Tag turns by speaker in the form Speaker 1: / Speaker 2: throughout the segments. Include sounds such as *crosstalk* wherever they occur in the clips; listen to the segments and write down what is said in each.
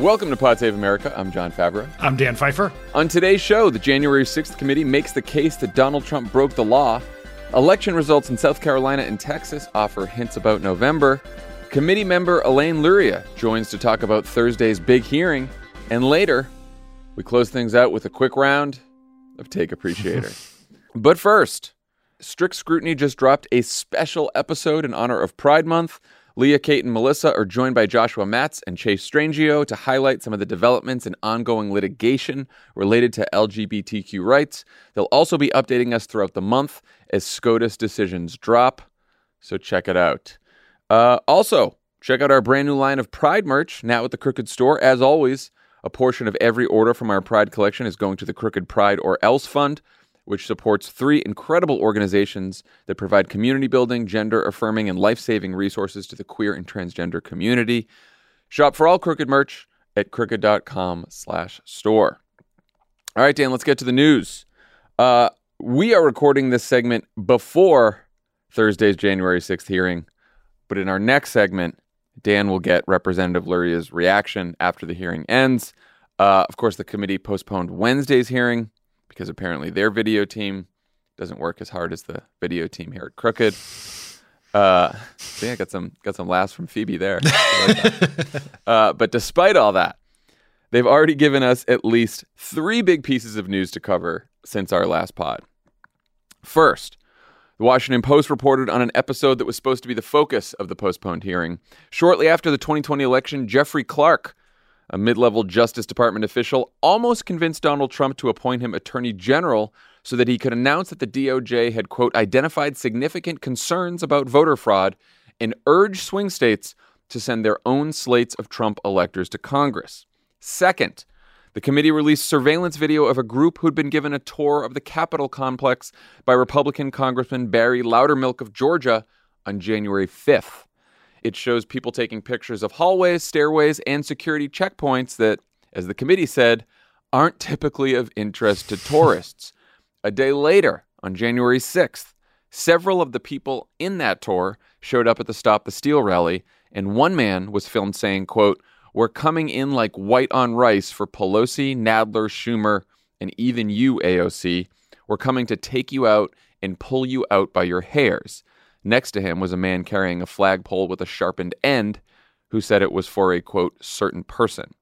Speaker 1: Welcome to Pod Save America. I'm Jon Favreau.
Speaker 2: I'm Dan Pfeiffer.
Speaker 1: On today's show, the January 6th committee makes the case that Donald Trump broke the law. Election results in South Carolina and Texas offer hints about November. Committee member Elaine Luria joins to talk about Thursday's big hearing. And later, we close things out with a quick round of Take Appreciator. *laughs* but first, Strict Scrutiny just dropped a special episode in honor of Pride Month. Leah, Kate, and Melissa are joined by Joshua Matz and Chase Strangio to highlight some of the developments in ongoing litigation related to LGBTQ rights. They'll also be updating us throughout the month as SCOTUS decisions drop. So check it out. Uh, also, check out our brand new line of Pride merch now at the Crooked Store. As always, a portion of every order from our Pride collection is going to the Crooked Pride or Else Fund, which supports three incredible organizations that provide community building, gender affirming, and life saving resources to the queer and transgender community. Shop for all Crooked merch at crooked.com slash store. All right, Dan, let's get to the news. Uh, we are recording this segment before Thursday's January 6th hearing. But in our next segment, Dan will get Representative Luria's reaction after the hearing ends. Uh, of course, the committee postponed Wednesday's hearing because apparently their video team doesn't work as hard as the video team here at Crooked. Uh, see, I got some got some laughs from Phoebe there. *laughs* Uh, but despite all that, they've already given us at least three big pieces of news to cover since our last pod. First, the Washington Post reported on an episode that was supposed to be the focus of the postponed hearing. Shortly after the 2020 election, Jeffrey Clark, a mid level Justice Department official, almost convinced Donald Trump to appoint him Attorney General so that he could announce that the DOJ had, quote, identified significant concerns about voter fraud and urged swing states to send their own slates of Trump electors to Congress. Second, the committee released surveillance video of a group who'd been given a tour of the Capitol complex by Republican Congressman Barry Loudermilk of Georgia on January 5th. It shows people taking pictures of hallways, stairways, and security checkpoints that, as the committee said, aren't typically of interest to tourists. A day later, on January 6th, several of the people in that tour showed up at the Stop the Steal rally, and one man was filmed saying, quote, we're coming in like white on rice for Pelosi, Nadler, Schumer, and even you, AOC. We're coming to take you out and pull you out by your hairs. Next to him was a man carrying a flagpole with a sharpened end who said it was for a quote, certain person.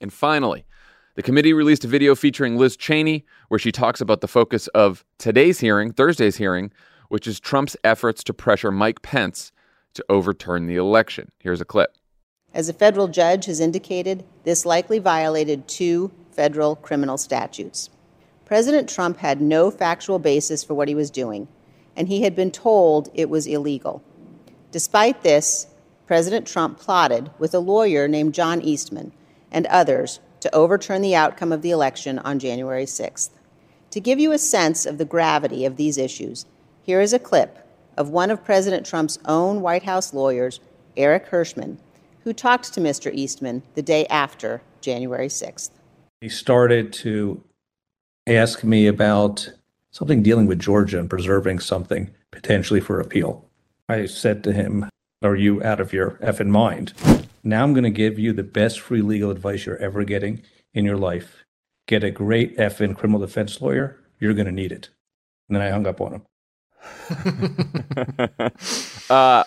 Speaker 1: And finally, the committee released a video featuring Liz Cheney where she talks about the focus of today's hearing, Thursday's hearing, which is Trump's efforts to pressure Mike Pence to overturn the election. Here's a clip.
Speaker 3: As a federal judge has indicated, this likely violated two federal criminal statutes. President Trump had no factual basis for what he was doing, and he had been told it was illegal. Despite this, President Trump plotted with a lawyer named John Eastman and others to overturn the outcome of the election on January 6th. To give you a sense of the gravity of these issues, here is a clip of one of President Trump's own White House lawyers, Eric Herschmann, who talked to Mr. Eastman the day after January 6th.
Speaker 4: He started to ask me about something dealing with Georgia and preserving something potentially for appeal. I said to him, Are you out of your effing mind? Now I'm going to give you the best free legal advice you're ever getting in your life. Get a great effing criminal defense lawyer. You're going to need it. And then I hung up on
Speaker 1: him. *laughs* uh,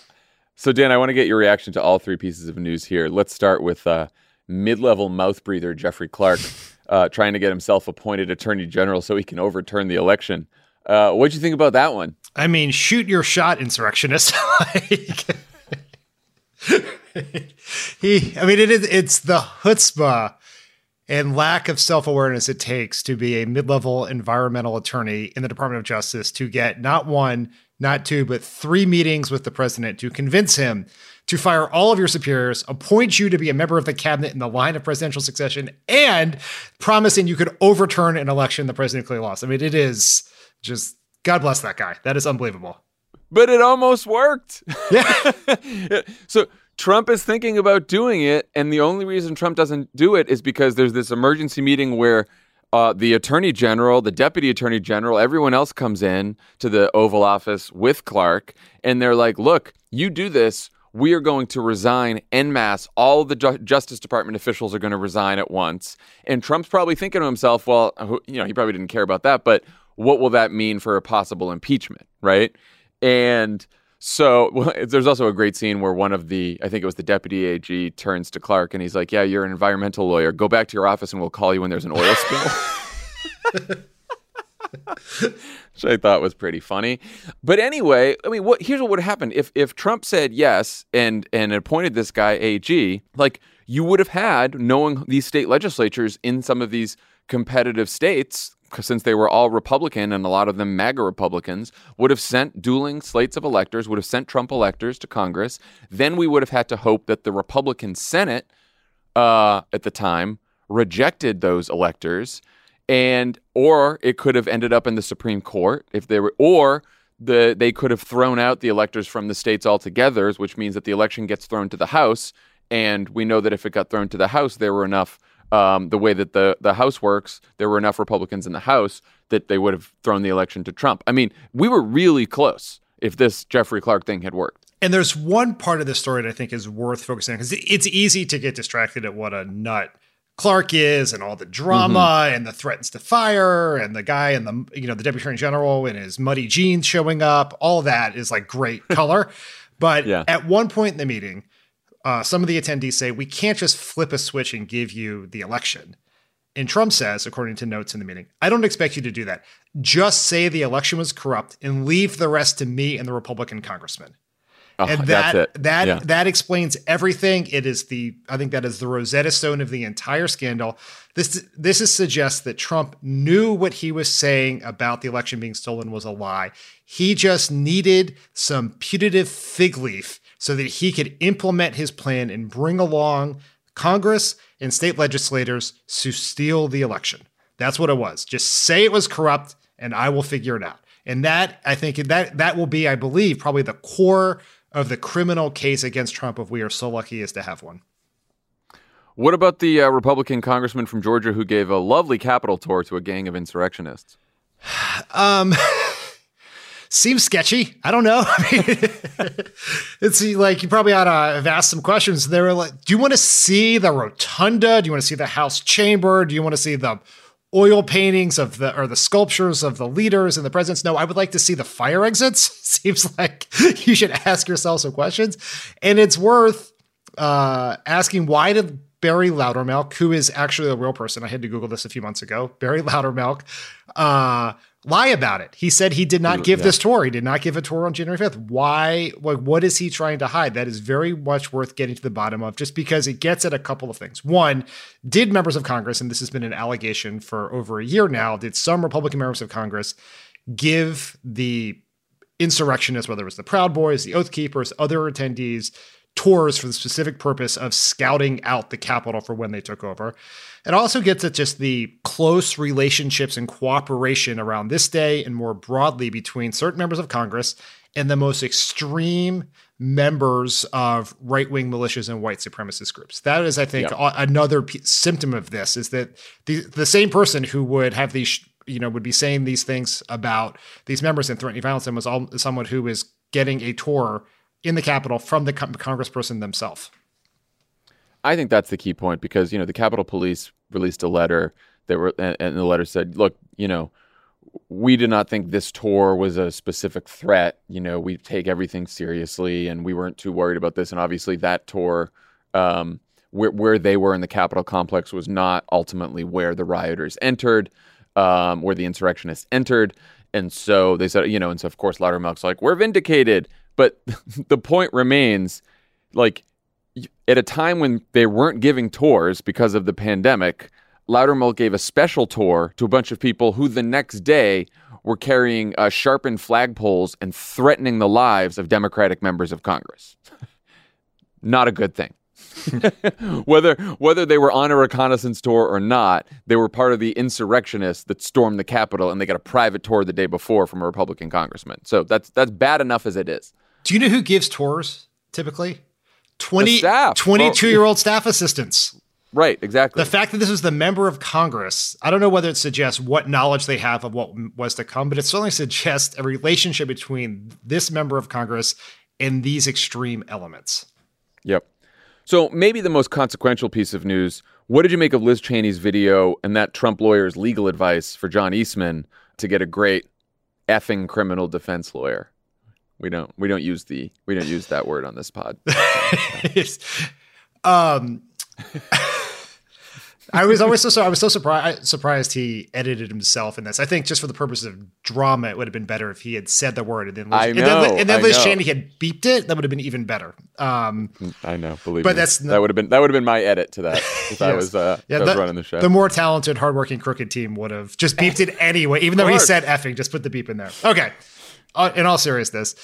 Speaker 1: so, Dan, I want to get your reaction to all three pieces of news here. Let's start with uh, mid level mouth breather Jeffrey Clark uh, trying to get himself appointed attorney general so he can overturn the election. Uh, what'd you think about that one?
Speaker 2: I mean, shoot your shot, insurrectionist. *laughs* he, I mean, it is, it's the chutzpah and lack of self awareness it takes to be a mid level environmental attorney in the Department of Justice to get not one, not two, but three meetings with the president to convince him to fire all of your superiors, appoint you to be a member of the cabinet in the line of presidential succession, and promising you could overturn an election the president clearly lost. I mean, it is just God bless that guy. That is unbelievable.
Speaker 1: But it almost worked. *laughs*
Speaker 2: Yeah. *laughs*
Speaker 1: so Trump is thinking about doing it, and the only reason Trump doesn't do it is because there's this emergency meeting where uh, the attorney general, the deputy attorney general, everyone else comes in to the Oval Office with Clark, and they're like, "Look, you do this, we are going to resign en masse. All the Ju- Justice Department officials are going to resign at once. And Trump's probably thinking to himself, well, you know, he probably didn't care about that, but what will that mean for a possible impeachment, right? And so well, *laughs* there's also a great scene where one of the, I think it was the deputy AG, turns to Clark and he's like, yeah, you're an environmental lawyer. Go back to your office and we'll call you when there's an oil spill. *laughs* *laughs* which I thought was pretty funny. But anyway, I mean, what here's what would have happened if if Trump said yes and and appointed this guy AG, like you would have had knowing these state legislatures in some of these competitive states since they were all Republican and a lot of them MAGA Republicans, would have sent dueling slates of electors, would have sent Trump electors to Congress. Then we would have had to hope that the Republican Senate uh, at the time rejected those electors and or it could have ended up in the Supreme Court if they were or the they could have thrown out the electors from the states altogether, which means that the election gets thrown to the House. And we know that if it got thrown to the House, there were enough. Um, the way that the the House works, there were enough Republicans in the House that they would have thrown the election to Trump. I mean, we were really close if this Jeffrey Clark thing had worked.
Speaker 2: And there's one part of the story that I think is worth focusing on because it's easy to get distracted at what a nut Clark is and all the drama mm-hmm. and the threats to fire and the guy and the you know the deputy attorney general in his muddy jeans showing up. All that is like great *laughs* color. But yeah. at one point in the meeting uh, some of the attendees say we can't just flip a switch and give you the election. And Trump says according to notes in the meeting I don't expect you to do that. Just say the election was corrupt and leave the rest to me and the Republican congressman
Speaker 1: Oh, and that
Speaker 2: that yeah. that explains everything. It is the I think that is the Rosetta Stone of the entire scandal. This this is suggests that Trump knew what he was saying about the election being stolen was a lie. He just needed some putative fig leaf so that he could implement his plan and bring along Congress and state legislators to steal the election. That's what it was. Just say it was corrupt and I will figure it out. And that I think that that will be I believe probably the core of the criminal case against Trump if we are so lucky as to have one.
Speaker 1: What about the uh, Republican congressman from Georgia who gave a lovely Capitol tour to a gang of insurrectionists? *sighs*
Speaker 2: Um, *laughs* seems sketchy. I don't know. *laughs* I mean, *laughs* it's like you probably ought to have asked some questions. They were like, "Do you want to see the rotunda? Do you want to see the House chamber? Do you want to see the oil paintings of the or the sculptures of the leaders and the presidents. No, I would like to see the fire exits. *laughs* Seems like you should ask yourself some questions. And it's worth uh, asking why did Barry Loudermilk, who is actually a real person, I had to Google this a few months ago, Barry Loudermilk, uh, lie about it. He said he did not give yeah. this tour. He did not give a tour on January 5th. Why? Like, what is he trying to hide? That is very much worth getting to the bottom of just because it gets at a couple of things. One, did members of Congress, and this has been an allegation for over a year now, did some Republican members of Congress give the insurrectionists, whether it was the Proud Boys, the Oath Keepers, other attendees, tours for the specific purpose of scouting out the Capitol for when they took over. It also gets at just the close relationships and cooperation around this day and more broadly between certain members of Congress and the most extreme members of right-wing militias and white supremacist groups. That is, I think, another p- symptom of this is that the the same person who would have these, you know, would be saying these things about these members and threatening violence and was all someone who is getting a tour in the Capitol from the congressperson themselves.
Speaker 1: I think that's the key point because you know the Capitol Police released a letter that were and, and the letter said, "Look, you know, we did not think this tour was a specific threat. You know, we take everything seriously, and we weren't too worried about this. And obviously, that tour, um, where where they were in the Capitol complex, was not ultimately where the rioters entered, um, where the insurrectionists entered. And so they said, you know, and so of course, Loudermilk's like, we're vindicated. But *laughs* the point remains, like at a time when they weren't giving tours because of the pandemic, Loudermilk gave a special tour to a bunch of people who the next day were carrying uh, sharpened flagpoles and threatening the lives of Democratic members of Congress. *laughs* not a good thing. *laughs* whether whether they were on a reconnaissance tour or not, they were part of the insurrectionists that stormed the Capitol, and they got a private tour the day before from a Republican congressman. So that's that's bad enough as it is.
Speaker 2: Do you know who gives tours typically? 20, 22 year old staff assistants.
Speaker 1: Right, exactly.
Speaker 2: The fact that this was the member of Congress, I don't know whether it suggests what knowledge they have of what was to come, but it certainly suggests a relationship between this member of Congress and these extreme elements.
Speaker 1: Yep. So maybe the most consequential piece of news. What did you make of Liz Cheney's video and that Trump lawyer's legal advice for John Eastman to get a great effing criminal defense lawyer? We don't we don't use the we don't use that word on this pod. *laughs*
Speaker 2: um I was always so, so I was so surprised surprised he edited himself in this. I think just for the purpose of drama, it would have been better if he had said the word and then Liz,
Speaker 1: I know,
Speaker 2: and then, and then Liz
Speaker 1: know.
Speaker 2: Cheney had beeped it. That would have been even better. Um,
Speaker 1: I know, believe
Speaker 2: But
Speaker 1: me.
Speaker 2: that's
Speaker 1: that would have been that would have been my edit to that *laughs* if I was uh
Speaker 2: yeah,
Speaker 1: if I was
Speaker 2: the,
Speaker 1: running the show.
Speaker 2: the more talented, hardworking, crooked team would have just beeped it anyway, even though he said effing. Just put the beep in there. Okay. Uh, in all seriousness,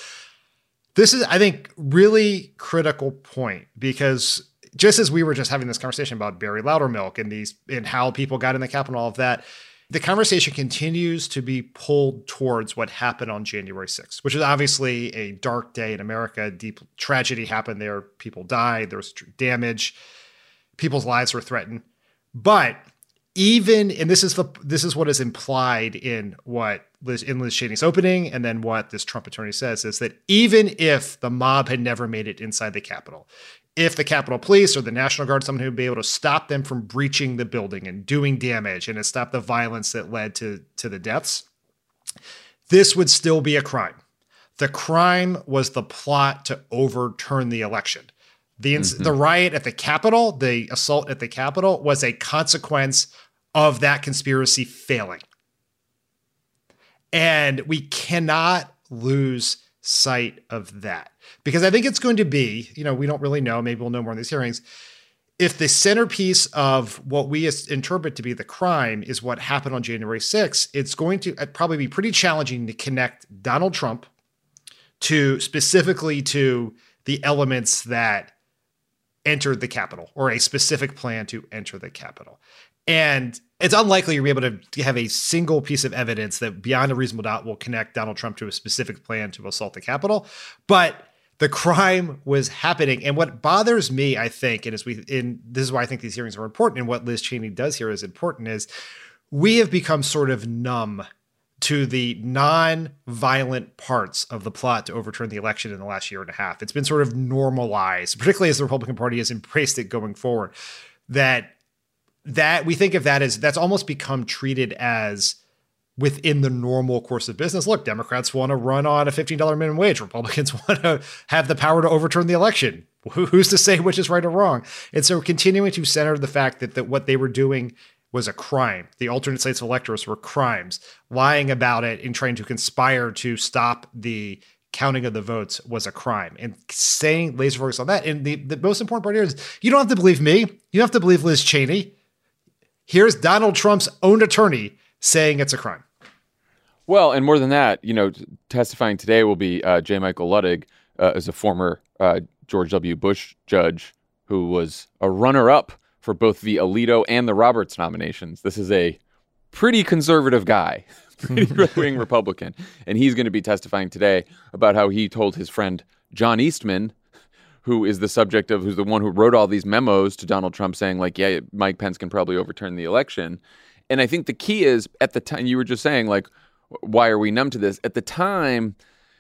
Speaker 2: this is, I think, really critical point because just as we were just having this conversation about Barry Loudermilk and these and how people got in the Capitol, and all of that, the conversation continues to be pulled towards what happened on January 6th, which is obviously a dark day in America. Deep tragedy happened there. People died. There was damage. People's lives were threatened. But even and this is the this is what is implied in what Liz in Liz Cheney's opening, and then what this Trump attorney says is that even if the mob had never made it inside the Capitol, if the Capitol Police or the National Guard, someone who would be able to stop them from breaching the building and doing damage and to stop the violence that led to to the deaths, this would still be a crime. The crime was the plot to overturn the election. The ins- mm-hmm. the riot at the Capitol, the assault at the Capitol, was a consequence of that conspiracy failing. And we cannot lose sight of that because I think it's going to be, you know, we don't really know. Maybe we'll know more in these hearings. If the centerpiece of what we interpret to be the crime is what happened on January 6th, it's going to uh, probably be pretty challenging to connect Donald Trump to specifically to the elements that entered the Capitol or a specific plan to enter the Capitol. And it's unlikely you'll be able to have a single piece of evidence that beyond a reasonable doubt will connect Donald Trump to a specific plan to assault the Capitol. But the crime was happening. And what bothers me, I think, and as we in this is why I think these hearings are important, and what Liz Cheney does here is important, is we have become sort of numb to the non-violent parts of the plot to overturn the election in the last year and a half. It's been sort of normalized, particularly as the Republican Party has embraced it going forward. That that we think of that as that's almost become treated as within the normal course of business. Look, Democrats want to run on a $15 minimum wage. Republicans *laughs* want to have the power to overturn the election. Who's to say which is right or wrong? And so continuing to center the fact that, that what they were doing was a crime. The alternate states of electors were crimes. Lying about it and trying to conspire to stop the counting of the votes was a crime. And saying laser focus on that. And the, the most important part here is you don't have to believe me. You don't have to believe Liz Cheney. Here's Donald Trump's own attorney saying it's a crime.
Speaker 1: Well, and more than that, you know, testifying today will be uh, J. Michael Luttig, uh, as a former uh, George W. Bush judge who was a runner-up for both the Alito and the Roberts nominations. This is a pretty conservative guy, *laughs* pretty *laughs* right-wing Republican, and he's going to be testifying today about how he told his friend John Eastman, who is the subject of who's the one who wrote all these memos to Donald Trump saying like, yeah, Mike Pence can probably overturn the election. And I think the key is at the time you were just saying like, why are we numb to this? At the time,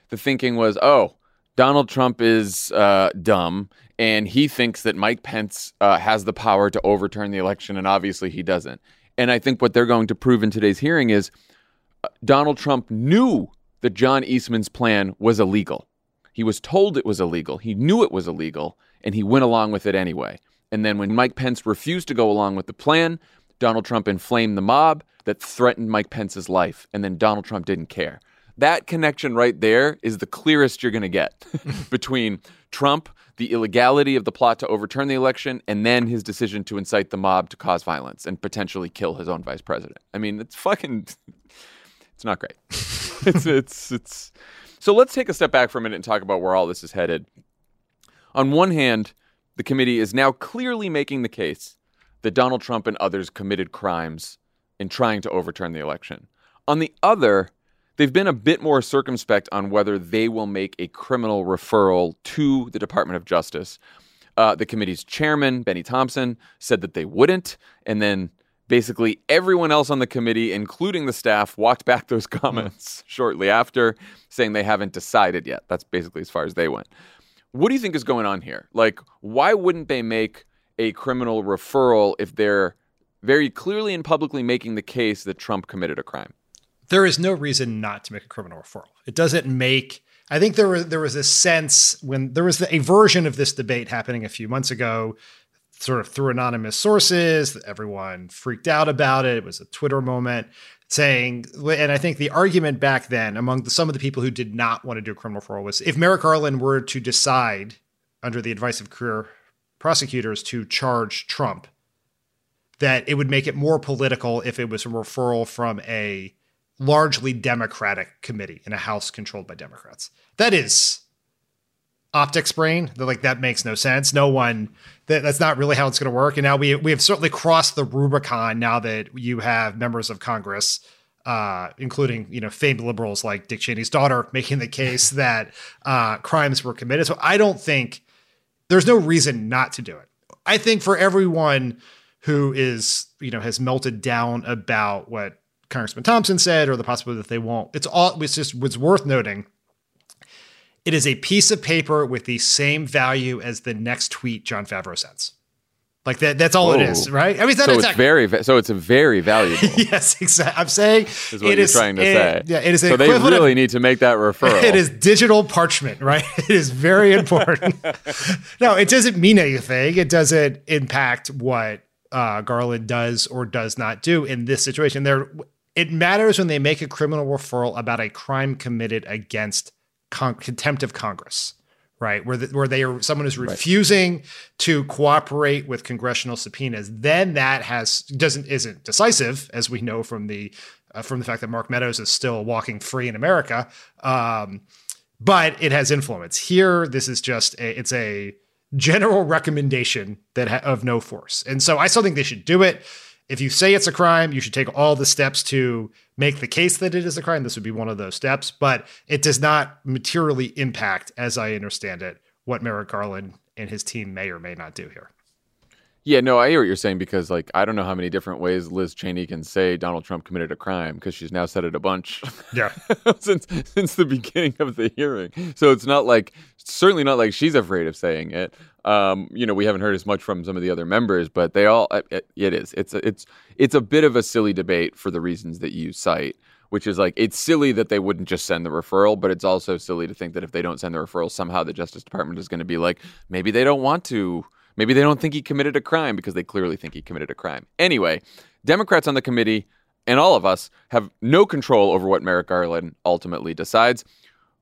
Speaker 1: the thinking was, oh, Donald Trump is uh, dumb and he thinks that Mike Pence uh, has the power to overturn the election, and obviously he doesn't. And I think what they're going to prove in today's hearing is uh, Donald Trump knew that John Eastman's plan was illegal. He was told it was illegal. He knew it was illegal, and he went along with it anyway. And then when Mike Pence refused to go along with the plan, Donald Trump inflamed the mob that threatened Mike Pence's life, and then Donald Trump didn't care. That connection right there is the clearest you're going to get *laughs* between Trump, the illegality of the plot to overturn the election, and then his decision to incite the mob to cause violence and potentially kill his own vice president. I mean, it's fucking *laughs* it's not great. *laughs* it's it's it's so let's take a step back for a minute and talk about where all this is headed. On one hand, the committee is now clearly making the case that Donald Trump and others committed crimes in trying to overturn the election. On the other, they've been a bit more circumspect on whether they will make a criminal referral to the Department of Justice. Uh, the committee's chairman, Benny Thompson, said that they wouldn't, and then Basically, everyone else on the committee, including the staff, walked back *laughs* those comments shortly after, saying they haven't decided yet. That's basically as far as they went. What do you think is going on here? Like, why wouldn't they make a criminal referral if they're very clearly and publicly making the case that Trump committed a crime?
Speaker 2: There is no reason not to make a criminal referral. It doesn't make. I think there was there was a sense when there was a version of this debate happening a few months ago, sort of through anonymous sources. Everyone freaked out about it. It was a Twitter moment saying, and I think the argument back then among the, some of the people who did not want to do criminal referral was if Merrick Garland were to decide, under the advice of career prosecutors, to charge Trump, that it would make it more political if it was a referral from a largely Democratic committee in a House controlled by Democrats. That is optics brain. They're like that makes no sense. No one that, that's not really how it's going to work. And now we we have certainly crossed the Rubicon now that you have members of Congress, uh, including you know famed liberals like Dick Cheney's daughter, making the case *laughs* that uh, crimes were committed. So I don't think there's no reason not to do it. I think for everyone who is you know has melted down about what Congressman Thompson said or the possibility that they won't, it's all it's just was worth noting it is a piece of paper with the same value as the next tweet Jon Favreau sends. Like that, that's all it is, right?
Speaker 1: I mean, it's so it's very, so it's a very valuable. *laughs*
Speaker 2: yes, exactly. I'm saying
Speaker 1: is what you're trying to
Speaker 2: it,
Speaker 1: say.
Speaker 2: Yeah, it is.
Speaker 1: So they really of, need to make that referral. *laughs*
Speaker 2: It is digital parchment, right? *laughs* It is very important. no, it doesn't mean anything. It doesn't impact what uh, Garland does or does not do in this situation. There, it matters when they make a criminal referral about a crime committed against con- contempt of Congress, right? Where the, where they are someone is refusing right. to cooperate with congressional subpoenas, then that has doesn't isn't decisive, as we know from the uh, from the fact that Mark Meadows is still walking free in America. Um, but it has influence. Here, this is just a, it's a general recommendation that ha- of no force, and so I still think they should do it. If you say it's a crime, you should take all the steps to make the case that it is a crime. This would be one of those steps, but it does not materially impact, as I understand it, what Merrick Garland and his team may or may not do here.
Speaker 1: Yeah, no, I hear what you're saying because, like, I don't know how many different ways Liz Cheney can say Donald Trump committed a crime because she's now said it a bunch.
Speaker 2: Yeah, *laughs*
Speaker 1: since since the beginning of the hearing. So it's not like certainly not like she's afraid of saying it. Um, you know, we haven't heard as much from some of the other members, but they all it, it is. It's a, it's it's a bit of a silly debate for the reasons that you cite which is like it's silly that they wouldn't just send the referral, but it's also silly to think that if they don't send the referral, somehow the Justice Department is going to be like, maybe they don't want to Maybe they don't think he committed a crime because they clearly think he committed a crime. Anyway, Democrats on the committee and all of us have no control over what Merrick Garland ultimately decides.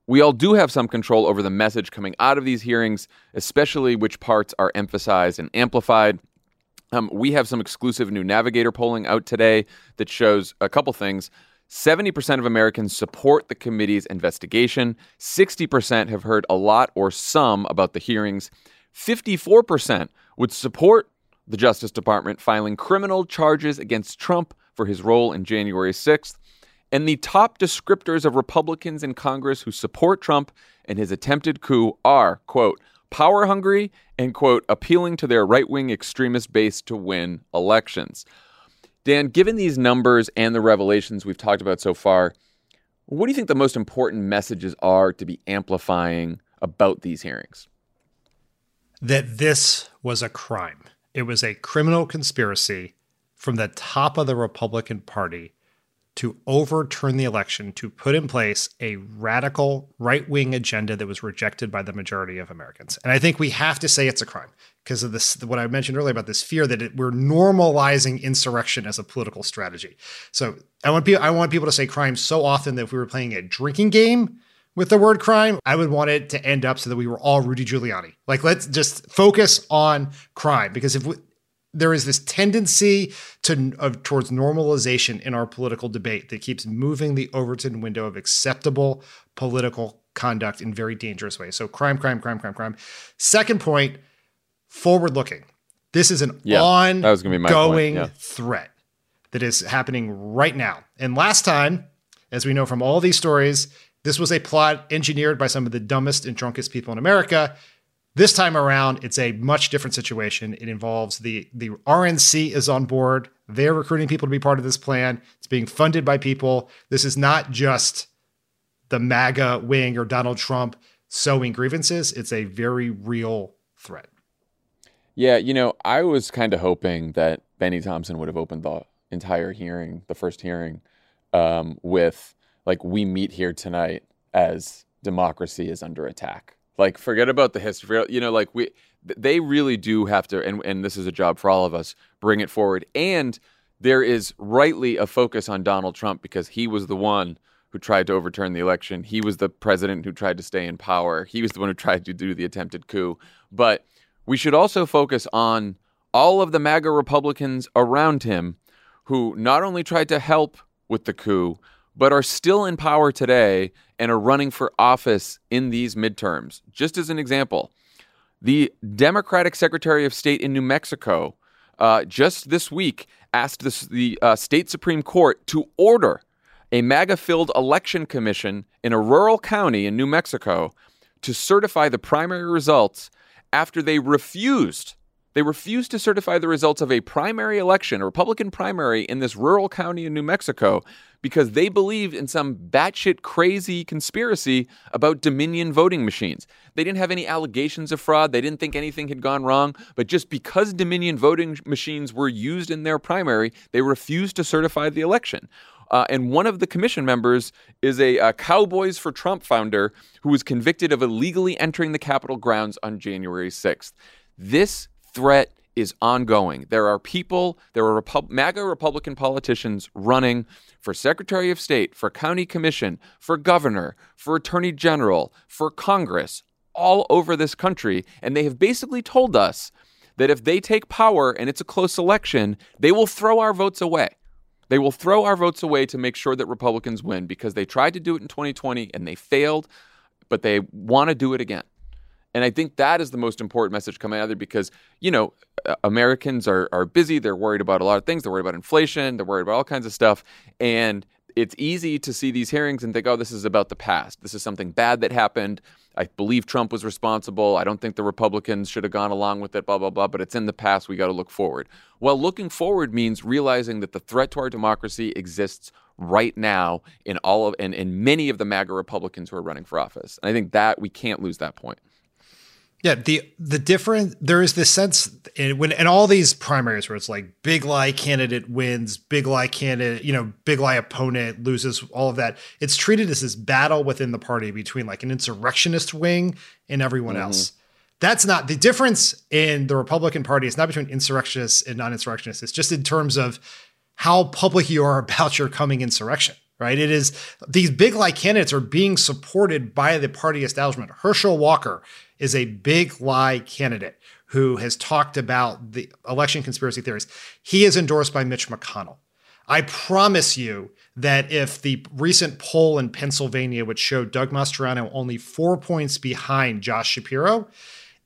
Speaker 1: We all do have some control over the message coming out of these hearings, especially which parts are emphasized and amplified. Um, we have some exclusive new Navigator polling out today that shows a couple things. 70% of Americans support the committee's investigation. 60% have heard a lot or some about the hearings. 54% would support the Justice Department filing criminal charges against Trump for his role in January 6th. And the top descriptors of Republicans in Congress who support Trump and his attempted coup are, quote, power hungry and, quote, appealing to their right wing extremist base to win elections. Dan, given these numbers and the revelations we've talked about so far, what do you think the most important messages are to be amplifying about these hearings?
Speaker 2: That this was a crime. It was a criminal conspiracy from the top of the Republican Party to overturn the election, to put in place a radical right wing agenda that was rejected by the majority of Americans. And I think we have to say it's a crime because of this, what I mentioned earlier about this fear that it, we're normalizing insurrection as a political strategy. So I want people, I want people to say crime so often that if we were playing a drinking game, with the word crime, I would want it to end up so that we were all Rudy Giuliani. Like, let's just focus on crime because if we, there is this tendency to of, towards normalization in our political debate that keeps moving the Overton window of acceptable political conduct in very dangerous ways. So, crime, crime, crime, crime, crime. Second point, forward looking. This is an yeah, ongoing yeah. threat that is happening right now. And last time, as we know from all these stories, this was a plot engineered by some of the dumbest and drunkest people in America. This time around, it's a much different situation. It involves the the RNC is on board. They're recruiting people to be part of this plan. It's being funded by people. This is not just the MAGA wing or Donald Trump sowing grievances. It's a very real threat.
Speaker 1: Yeah, you know, I was kind of hoping that Benny Thompson would have opened the entire hearing, the first hearing, um, with like, we meet here tonight as democracy is under attack. Like, forget about the history. You know, like, we, they really do have to, and, and this is a job for all of us, bring it forward. And there is rightly a focus on Donald Trump because he was the one who tried to overturn the election. He was the president who tried to stay in power. He was the one who tried to do the attempted coup. But we should also focus on all of the MAGA Republicans around him who not only tried to help with the coup, but are still in power today and are running for office in these midterms. Just as an example, the Democratic Secretary of State in New Mexico uh, just this week asked the uh, state Supreme Court to order a MAGA filled election commission in a rural county in New Mexico to certify the primary results after they refused. They refused to certify the results of a primary election, a Republican primary in this rural county in New Mexico, because they believed in some batshit crazy conspiracy about Dominion voting machines. They didn't have any allegations of fraud. They didn't think anything had gone wrong. But just because Dominion voting machines were used in their primary, they refused to certify the election. Uh, and one of the commission members is a, a, Cowboys for Trump founder who was convicted of illegally entering the Capitol grounds on January 6th. This threat is ongoing. There are people, there are Repu- MAGA Republican politicians running for Secretary of State, for County Commission, for Governor, for Attorney General, for Congress, all over this country. And they have basically told us that if they take power and it's a close election, they will throw our votes away. They will throw our votes away to make sure that Republicans win because they tried to do it in 2020 and they failed, but they want to do it again. And I think that is the most important message coming out of there because, you know, uh, Americans are, are busy. They're worried about a lot of things. They're worried about inflation. They're worried about all kinds of stuff. And it's easy to see these hearings and think, oh, this is about the past. This is something bad that happened. I believe Trump was responsible. I don't think the Republicans should have gone along with it, blah, blah, blah. But it's in the past. We got to look forward. Well, looking forward means realizing that the threat to our democracy exists right now in all of and in many of the MAGA Republicans who are running for office. And I think that we can't lose that point.
Speaker 2: Yeah, the the different there is this sense in, when in all these primaries where it's like big lie candidate wins, big lie candidate, you know, big lie opponent loses, all of that. It's treated as this battle within the party between like an insurrectionist wing and everyone mm-hmm. else. That's not the difference in the Republican Party. It's not between insurrectionists and non-insurrectionists. It's just in terms of how public you are *laughs* about your coming insurrection right? It is these big lie candidates are being supported by the party establishment. Herschel Walker is a big lie candidate who has talked about the election conspiracy theories. He is endorsed by Mitch McConnell. I promise you that if the recent poll in Pennsylvania, which showed Doug Mastriano only four points behind Josh Shapiro,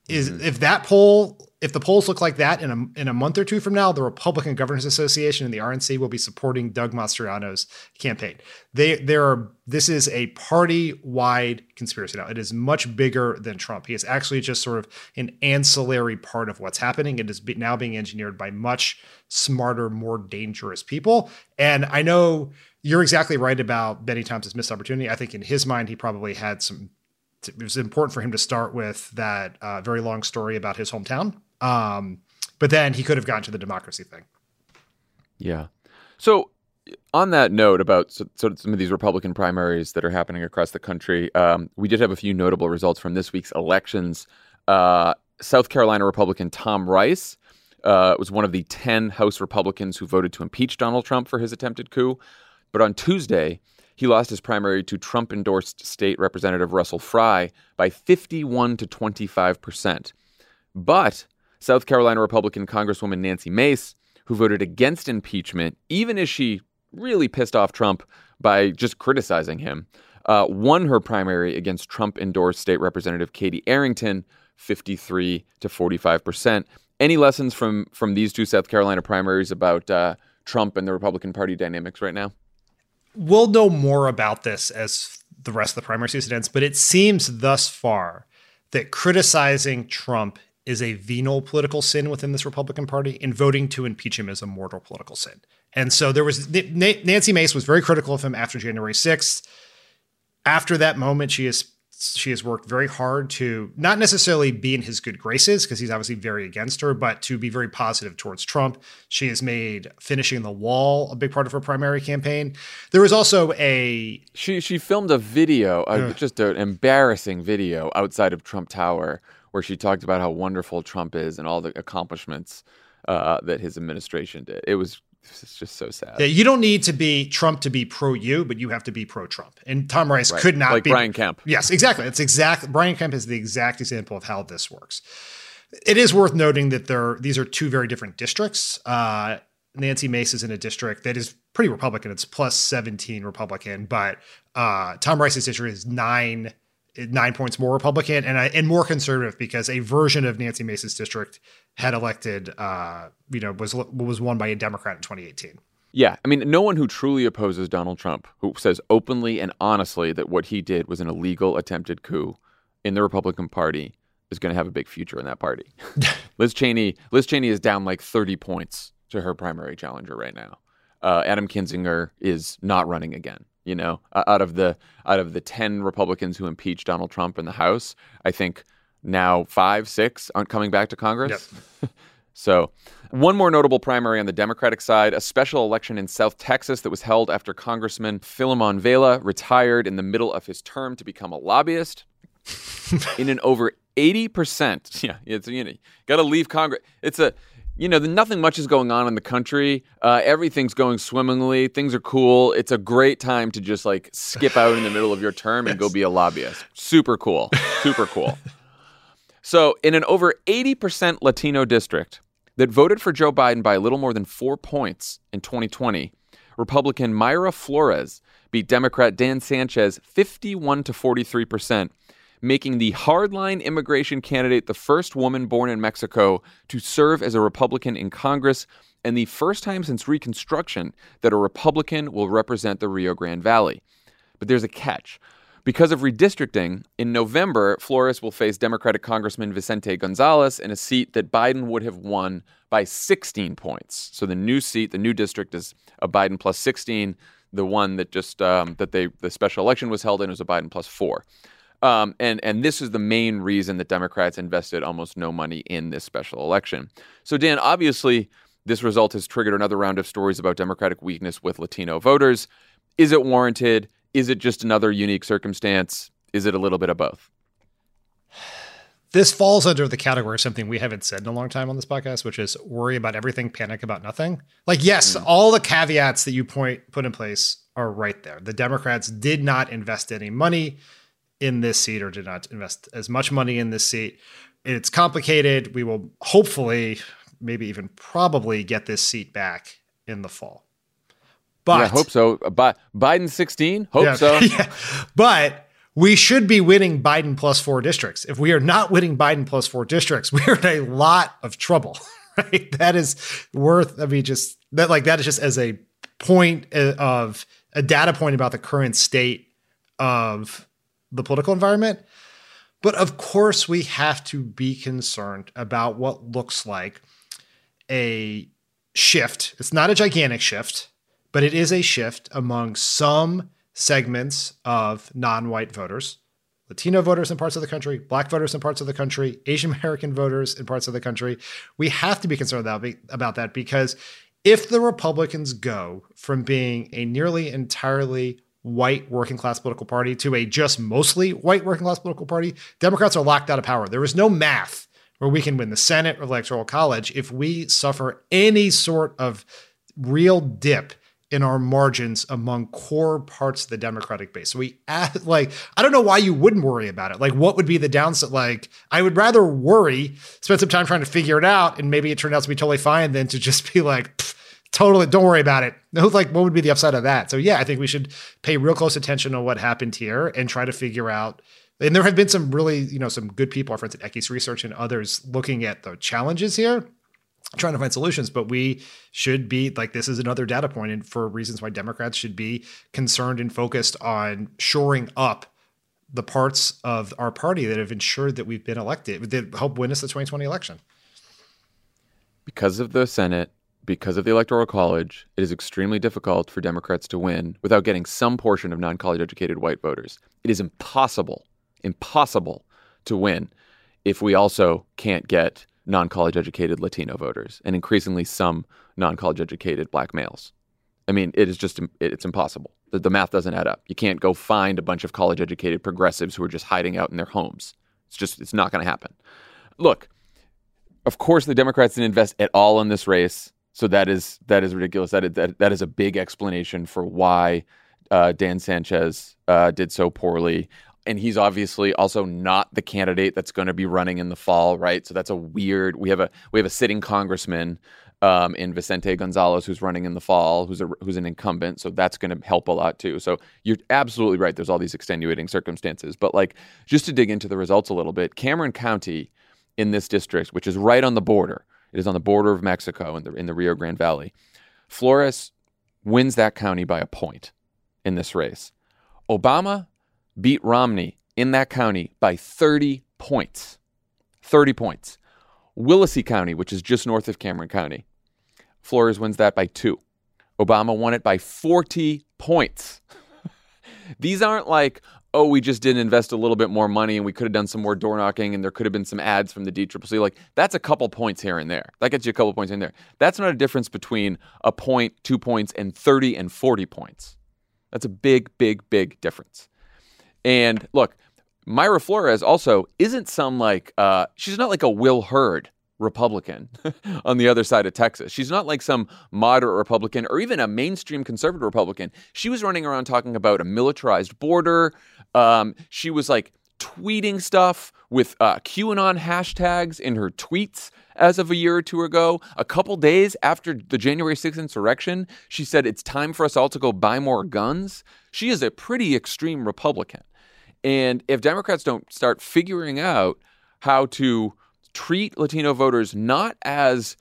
Speaker 2: is mm-hmm. if that poll if the polls look like that in a in a month or two from now, the Republican Governors Association and the RNC will be supporting Doug Mastriano's campaign. They there are this is a party wide conspiracy now. It is much bigger than Trump. He is actually just sort of an ancillary part of what's happening. It is now being engineered by much smarter, more dangerous people. And I know you're exactly right about Benny Thompson's missed opportunity. I think in his mind, he probably had some it was important for him to start with that uh, very long story about his hometown um, but then he could have gotten to the democracy thing.
Speaker 1: Yeah. So on that note about so, so some of these Republican primaries that are happening across the country, um, we did have a few notable results from this week's elections. Uh, South Carolina Republican Tom Rice uh, was one of the 10 House Republicans who voted to impeach Donald Trump for his attempted coup. But on Tuesday, he lost his primary to Trump endorsed state representative Russell Fry by 51 to 25 percent. But South Carolina Republican Congresswoman Nancy Mace, who voted against impeachment, even as she really pissed off Trump by just criticizing him, uh, won her primary against Trump endorsed State Representative Katie Arrington, 53 to 45 percent. Any lessons from from these two South Carolina primaries about uh, Trump and the Republican Party dynamics right now?
Speaker 2: We'll know more about this as the rest of the primary season ends, but it seems thus far that criticizing Trump is a venal political sin within this Republican Party, and voting to impeach him is a mortal political sin. And so there was Nancy Mace was very critical of him after January 6th. After that moment, she has she has worked very hard to not necessarily be in his good graces because he's obviously very against her, but to be very positive towards Trump. She has made finishing the wall a big part of her primary campaign. There was also a
Speaker 1: she she filmed a video, uh, just an embarrassing video outside of Trump Tower where she talked about how wonderful Trump is and all the accomplishments uh, that his administration did. It was it's just so sad.
Speaker 2: Yeah, you don't need to be Trump to be pro you, but you have to be pro Trump. And Tom Rice right. could not
Speaker 1: like
Speaker 2: be
Speaker 1: Brian Kemp.
Speaker 2: Yes, exactly. It's exact. Brian Kemp is the exact example of how this works. It is worth noting that there these are two very different districts. Uh, Nancy Mace is in a district that is pretty Republican. It's plus 17 Republican, but uh, Tom Rice's district is nine nine points more Republican and I, and more conservative because a version of Nancy Mace's district had elected, uh, you know, was was won by a Democrat in 2018.
Speaker 1: Yeah, I mean, no one who truly opposes Donald Trump, who says openly and honestly that what he did was an illegal attempted coup in the Republican Party, is going to have a big future in that party. *laughs* Liz Cheney, Liz Cheney is down like 30 points to her primary challenger right now. Uh, Adam Kinzinger is not running again. You know, out of the out of the 10 Republicans who impeached Donald Trump in the House, I think now five, six aren't coming back to Congress. Yep. *laughs* so, one more notable primary on the Democratic side a special election in South Texas that was held after Congressman Filemon Vela retired in the middle of his term to become a lobbyist. *laughs* in an over 80%, yeah, it's, you know, got to leave Congress. It's a, you know, the, nothing much is going on in the country. Uh, everything's going swimmingly. Things are cool. It's a great time to just like skip out in the middle of your term and yes. go be a lobbyist. Super cool. Super cool. So, in an over 80% Latino district that voted for Joe Biden by a little more than four points in 2020, Republican Mayra Flores beat Democrat Dan Sanchez 51 to 43%, making the hardline immigration candidate the first woman born in Mexico to serve as a Republican in Congress and the first time since Reconstruction that a Republican will represent the Rio Grande Valley. But there's a catch. Because of redistricting, in November, Flores will face Democratic Congressman Vicente Gonzalez in a seat that Biden would have won by 16 points. So the new seat, the new district, is a Biden plus 16. The one that just um, that they the special election was held in was a Biden plus four. Um, and and this is the main reason that Democrats invested almost no money in this special election. So Dan, obviously, this result has triggered another round of stories about Democratic weakness with Latino voters. Is it warranted? Is it just another unique circumstance? Is it a little bit of both?
Speaker 2: This falls under the category of something we haven't said in a long time on this podcast, which is worry about everything, panic about nothing. Like, yes, mm. all the caveats that you point put in place are right there. The Democrats did not invest any money in this seat or did not invest as much money in this seat. It's complicated. We will hopefully, maybe even probably get this seat back in the fall.
Speaker 1: But yeah, hope so. Uh, Biden 16? Hope yeah, so. *laughs* Yeah.
Speaker 2: But we should be winning Biden plus four districts. If we are not winning Biden plus four districts, *laughs* we're in a lot of trouble. *laughs* Right? That is worth, I mean, just that, like, that is just as a point uh, of a data point about the current state of the political environment. But of course, we have to be concerned about what looks like a shift. It's not a gigantic shift but it is a shift among some segments of non white voters. Latino voters in parts of the country, black voters in parts of the country, Asian American voters in parts of the country. We have to be concerned about that because if the Republicans go from being a nearly entirely white working class political party to a just mostly white working class political party, Democrats are locked out of power. There is no math where we can win the Senate or electoral college if we suffer any sort of real dip in our margins among core parts of the Democratic base. So we add, *laughs* like, I don't know why you wouldn't worry about it. Like, what would be the downside? Like, I would rather worry, spend some time trying to figure it out, and maybe it turned out to be totally fine than to just be like, totally, don't worry about it. No, like, what would be the upside of that? So yeah, I think we should pay real close attention to what happened here and try to figure out. And there have been some really, you know, some good people, our friends at Equis Research and others, looking at the challenges here trying to find solutions but we should be like this is another data point and for reasons why democrats should be concerned and focused on shoring up the parts of our party that have ensured that we've been elected, that help win us the 2020 election.
Speaker 1: Because of the Senate, because of the Electoral College, it is extremely difficult for Democrats to win without getting some portion of non college educated white voters. It is impossible, impossible to win if we also can't get non college educated Latino voters and increasingly some non college educated black males. I mean, it is just it's impossible. The, the math doesn't add up. You can't go find a bunch of college educated progressives who are just hiding out in their homes. It's just it's not going to happen. Look, of course the Democrats didn't invest at all in this race, so that is that is ridiculous. That is, that, that is a big explanation for why uh, Dan Sanchez uh, did so poorly and he's obviously also not the candidate that's going to be running in the fall, right? So that's a weird. We have a we have a sitting congressman um, in Vicente Gonzalez who's running in the fall, who's a who's an incumbent, so that's going to help a lot too. So you're absolutely right. There's all these extenuating circumstances, but like just to dig into the results a little bit, Cameron County in this district, which is right on the border, it is on the border of Mexico in the in the Rio Grande Valley. Flores wins that county by a point in this race. Obama beat Romney in that county by 30 points. 30 points. Willacy County, which is just north of Cameron County, Flores wins that by two. Obama won it by 40 points. *laughs* These aren't like, oh, we just didn't invest a little bit more money and we could have done some more door knocking and there could have been some ads from the DCCC. Like, that's a couple points here and there. That gets you a couple points in there. That's not a difference between a point, two points, and 30 and 40 points. That's a big, big, big difference. And look, Mayra Flores also isn't some like uh, she's not like a Will Hurd Republican *laughs* on the other side of Texas. She's not like some moderate Republican or even a mainstream conservative Republican. She was running around talking about a militarized border. Um, she was like tweeting stuff with uh, QAnon hashtags in her tweets as of a year or two ago. A couple days after the January 6th insurrection, she said it's time for us all to go buy more guns. She is a pretty extreme Republican. And if Democrats don't start figuring out how to treat Latino voters not as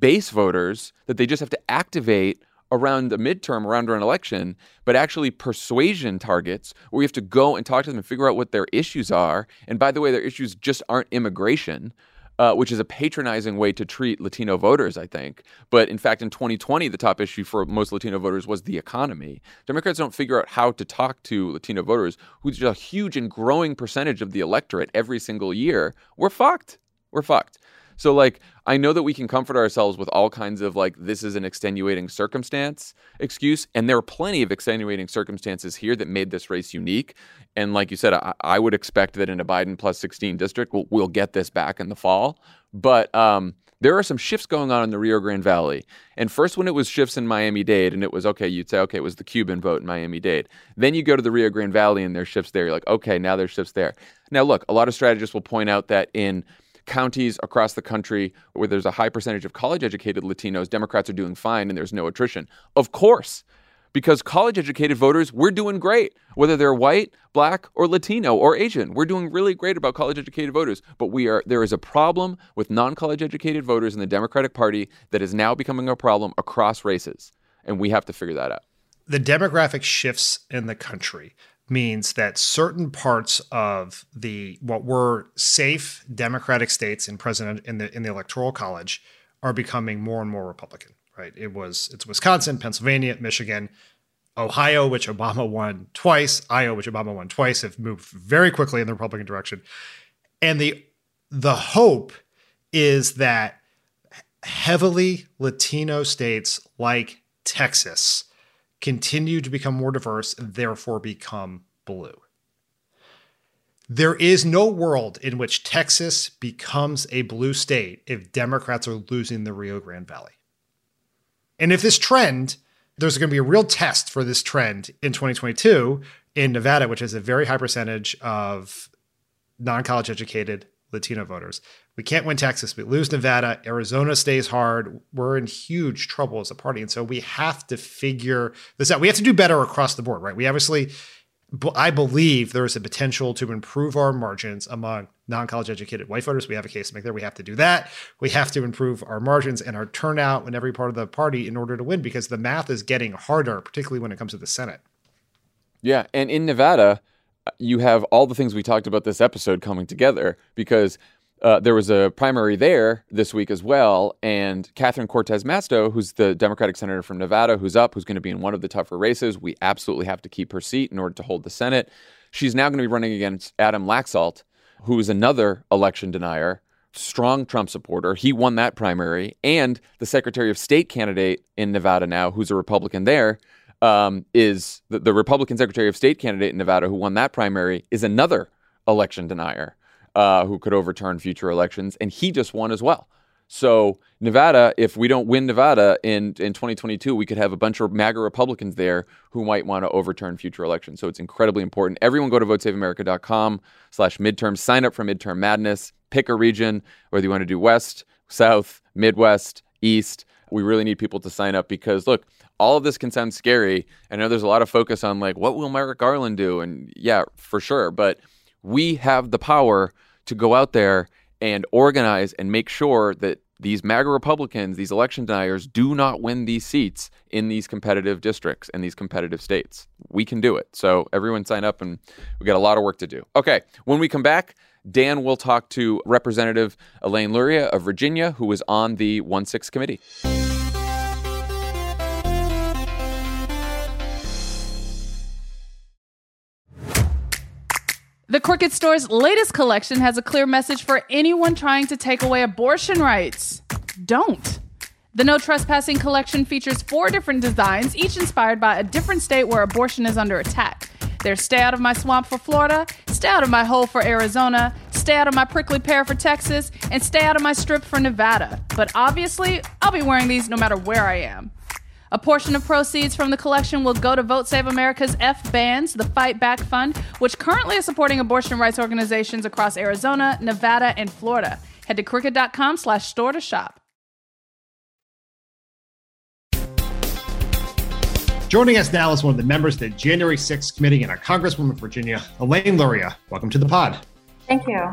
Speaker 1: base voters that they just have to activate around the midterm, around an election, but actually persuasion targets where you have to go and talk to them and figure out what their issues are. And by the way, their issues just aren't immigration uh, which is a patronizing way to treat Latino voters, I think. But in fact, in 2020, the top issue for most Latino voters was the economy. Democrats don't figure out how to talk to Latino voters, who's a huge and growing percentage of the electorate every single year. We're fucked. We're fucked. So, like, I know that we can comfort ourselves with all kinds of, like, this is an extenuating circumstance excuse. And there are plenty of extenuating circumstances here that made this race unique. And like you said, I, I would expect that in a Biden plus 16 district, we'll, we'll get this back in the fall. But, um, there are some shifts going on in the Rio Grande Valley. And first, when it was shifts in Miami Dade, and it was okay, you'd say, okay, it was the Cuban vote in Miami Dade. Then you go to the Rio Grande Valley and there's shifts there. You're like, okay, now there's shifts there. Now, look, a lot of strategists will point out that in counties across the country where there's a high percentage of college educated Latinos, Democrats are doing fine and there's no attrition. Of course, because college educated voters, we're doing great, whether they're white, black, or Latino or Asian. We're doing really great about college educated voters, but we are there is a problem with non-college educated voters in the Democratic Party that is now becoming a problem across races, and we have to figure that out.
Speaker 2: The demographic shifts in the country means that certain parts of the what were safe democratic states in president in the in the electoral college are becoming more and more republican right? It was it's wisconsin pennsylvania michigan ohio which obama won twice iowa which obama won twice have moved very quickly in the republican direction. And the the hope is that heavily latino states like texas continue to become more diverse and therefore become blue. There is no world in which Texas becomes a blue state if Democrats are losing the Rio Grande Valley. And if this trend, there's going to be a real test for this trend in 2022 in Nevada, which has a very high percentage of non college educated Latino voters. We can't win Texas. We lose Nevada. Arizona stays hard. We're in huge trouble as a party. And so we have to figure this out. We have to do better across the board, right? We obviously, I believe there is a potential to improve our margins among non college educated white voters. We have a case to make there. We have to do that. We have to improve our margins and our turnout in every part of the party in order to win because the math is getting harder, particularly when it comes to the Senate.
Speaker 1: Yeah. And in Nevada, uh, you have all the things we talked about this episode coming together because uh, there was a primary there this week as well. And Catherine Cortez Masto, who's the Democratic senator from Nevada, who's up, who's going to be in one of the tougher races, we absolutely have to keep her seat in order to hold the Senate. She's now going to be running against Adam Laxalt, who is another election denier, strong Trump supporter. He won that primary. And the Secretary of State candidate in Nevada now, who's a Republican there, um, is the, the Republican Secretary of State candidate in Nevada who won that primary is another election denier uh, who could overturn future elections, and he just won as well. So Nevada, if we don't win Nevada in, in 2022, we could have a bunch of MAGA Republicans there who might want to overturn future elections. So it's incredibly important. Everyone go to votesaveamerica.com slash midterm, sign up for midterm madness, pick a region, whether you want to do West, South, Midwest, East. We really need people to sign up because look, all of this can sound scary. I know there's a lot of focus on like, what will Merrick Garland do? And yeah, for sure. But we have the power to go out there and organize and make sure that these MAGA Republicans, these election deniers, do not win these seats in these competitive districts and these competitive states. We can do it. So everyone sign up and we got a lot of work to do. Okay, when we come back, Dan will talk to Representative Elaine Luria of Virginia, who was on the 1 6 committee.
Speaker 5: The Crooked Store's latest collection has a clear message for anyone trying to take away abortion rights. Don't. The No Trespassing collection features four different designs, each inspired by a different state where abortion is under attack. There's Stay Out of My Swamp for Florida, Stay Out of My Hole for Arizona, Stay Out of My Prickly Pear for Texas, and Stay Out of My Strip for Nevada. But obviously, I'll be wearing these no matter where I am. A portion of proceeds from the collection will go to Vote Save America's F Bands, the Fight Back Fund, which currently is supporting abortion rights organizations across Arizona, Nevada, and Florida. Head to crooked.com slash store to shop.
Speaker 2: Joining us now is one of the members of the January 6th committee and a Congresswoman of Virginia, Elaine Luria. Welcome to the pod.
Speaker 6: Thank you.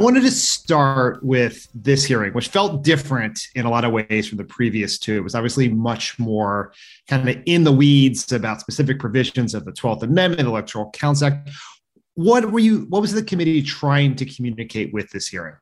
Speaker 2: I wanted to start with this hearing, which felt different in a lot of ways from the previous two. It was obviously much more kind of in the weeds about specific provisions of the 12th Amendment, Electoral Counts Act. What were you, what was the committee trying to communicate with this hearing?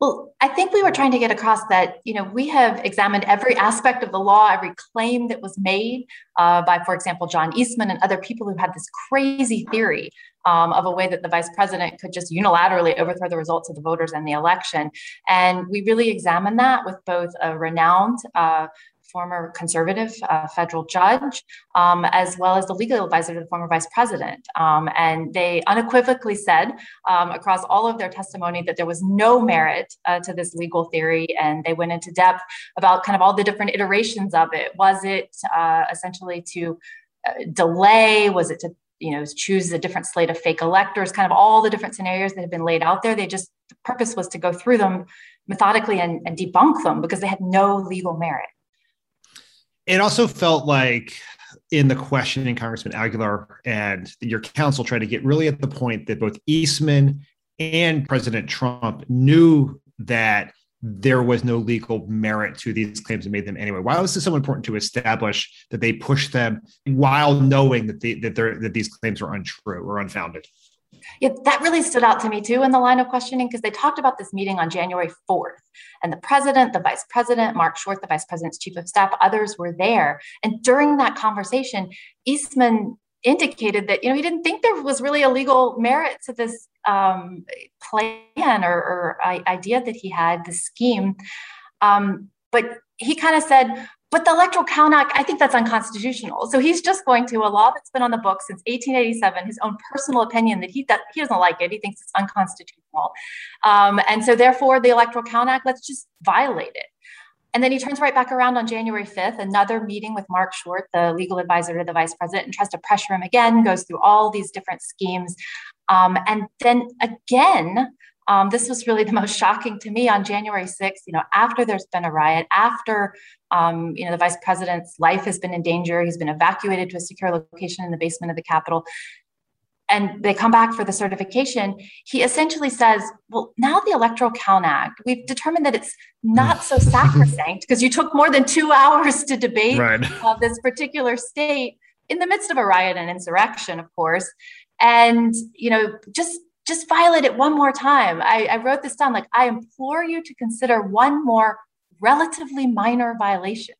Speaker 6: Well, I think we were trying to get across that, you know, we have examined every aspect of the law, every claim that was made uh, by, for example, John Eastman and other people who had this crazy theory um, of a way that the vice president could just unilaterally overthrow the results of the voters and the election. And we really examined that with both a renowned uh, former conservative uh, federal judge, um, as well as the legal advisor to the former vice president. Um, and they unequivocally said um, across all of their testimony that there was no merit uh, to this legal theory. And they went into depth about kind of all the different iterations of it. Was it uh, essentially to uh, delay? Was it to you know choose a different slate of fake electors kind of all the different scenarios that have been laid out there. They just the purpose was to go through them methodically and, and debunk them because they had no legal merit.
Speaker 2: It also felt like in the questioning, Congressman Aguilar and your counsel tried to get really at the point that both Eastman and President Trump knew that there was no legal merit to these claims and made them anyway. Why was this so important to establish that they pushed them while knowing that that, that these claims were untrue or unfounded?
Speaker 6: Yeah, that really stood out to me too in the line of questioning because they talked about this meeting on January 4th. And the president, the vice president, Marc Short, the vice president's chief of staff, others were there. And during that conversation, Eastman indicated that you know he didn't think there was really a legal merit to this um, plan or, or, idea that he had, the scheme. Um, but he kind of said, but the Electoral Count Act, I think that's unconstitutional. So he's just going to a law that's been on the books since 1887, his own personal opinion that he that he doesn't like it. He thinks it's unconstitutional, um, and so therefore the Electoral Count Act, let's just violate it. And then he turns right back around on January 5th, another meeting with Marc Short, the legal advisor to the vice president, and tries to pressure him again, goes through all these different schemes. Um, and then again, um, this was really *laughs* the most shocking to me on January 6th, you know, after there's been a riot, after, um, you know, the vice president's life has been in danger, he's been evacuated to a secure location in the basement of the Capitol, and they come back for the certification, he essentially says, well, now the Electoral Count Act, we've determined that it's not so *laughs* sacrosanct because you took more than two *laughs* hours to debate right. *laughs* uh, this particular state in the midst of a riot and insurrection, of course. and you know just just violate it one more time I, I wrote this down like i implore you to consider one more relatively minor violation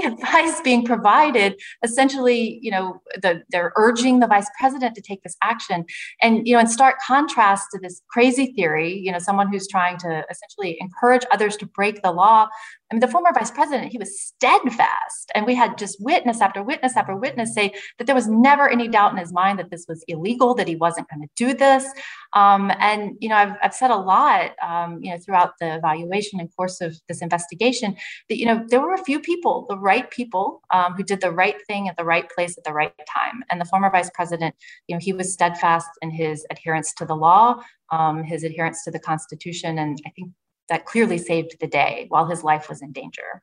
Speaker 6: the advice being provided. Essentially, you know, the, they're urging the vice president to take this action. And, you know, in stark contrast to this crazy theory, you know, someone who's trying to essentially encourage others to break the law. I mean, the former vice president, he was steadfast. And we had just witness after witness after witness say that there was never any doubt in his mind that this was illegal, that he wasn't going to do this. Um, and, you know, I've, I've said a lot, um, you know, throughout the evaluation and course of this investigation that, you know, there were a few people, the right people, um, who did the right thing at the right place at the right time. And the former vice president, you know, he was steadfast in his adherence to the law, um, his adherence to the Constitution. And I think that clearly saved the day while his life was in danger.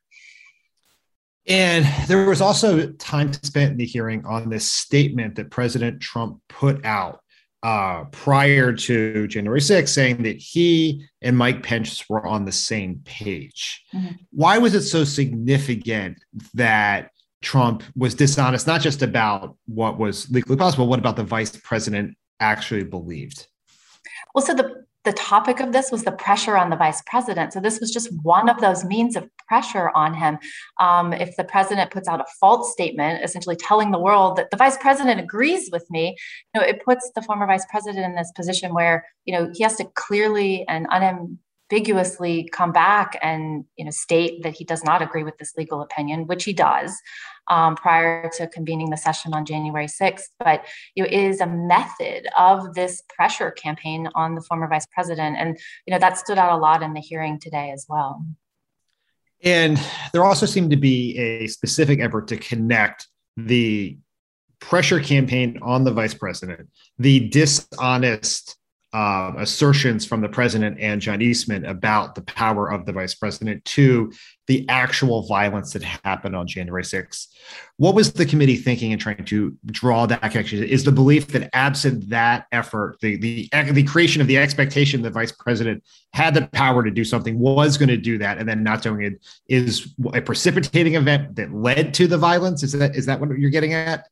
Speaker 2: And there was also time spent in the hearing on this statement that President Trump put out uh, prior to January 6th, saying that he and Mike Pence were on the same page. Mm-hmm. Why was it so significant that Trump was dishonest, not just about what was legally possible, what about the vice president actually believed?
Speaker 6: Well, so the the topic of this was the pressure on the vice president. So this was just one of those means of pressure on him. Um, if the president puts out a false statement, essentially telling the world that the vice president agrees with me, you know, it puts the former vice president in this position where you know he has to clearly and unem- ambiguously come back and you know state that he does not agree with this legal opinion, which he does um, prior to convening the session on January 6th. But you know, it is a method of this pressure campaign on the former vice president, and you know that stood out a lot in the hearing today as well.
Speaker 2: And there also seemed to be a specific effort to connect the pressure campaign on the vice president, the dishonest uh, assertions from the president and John Eastman about the power of the vice president to the actual violence that happened on January 6th. What was the committee thinking in trying to draw that connection? Is the belief that absent that effort, the, the, the creation of the expectation the vice president had the power to do something, was going to do that, and then not doing it is a precipitating event that led to the violence? Is that is that what you're getting at?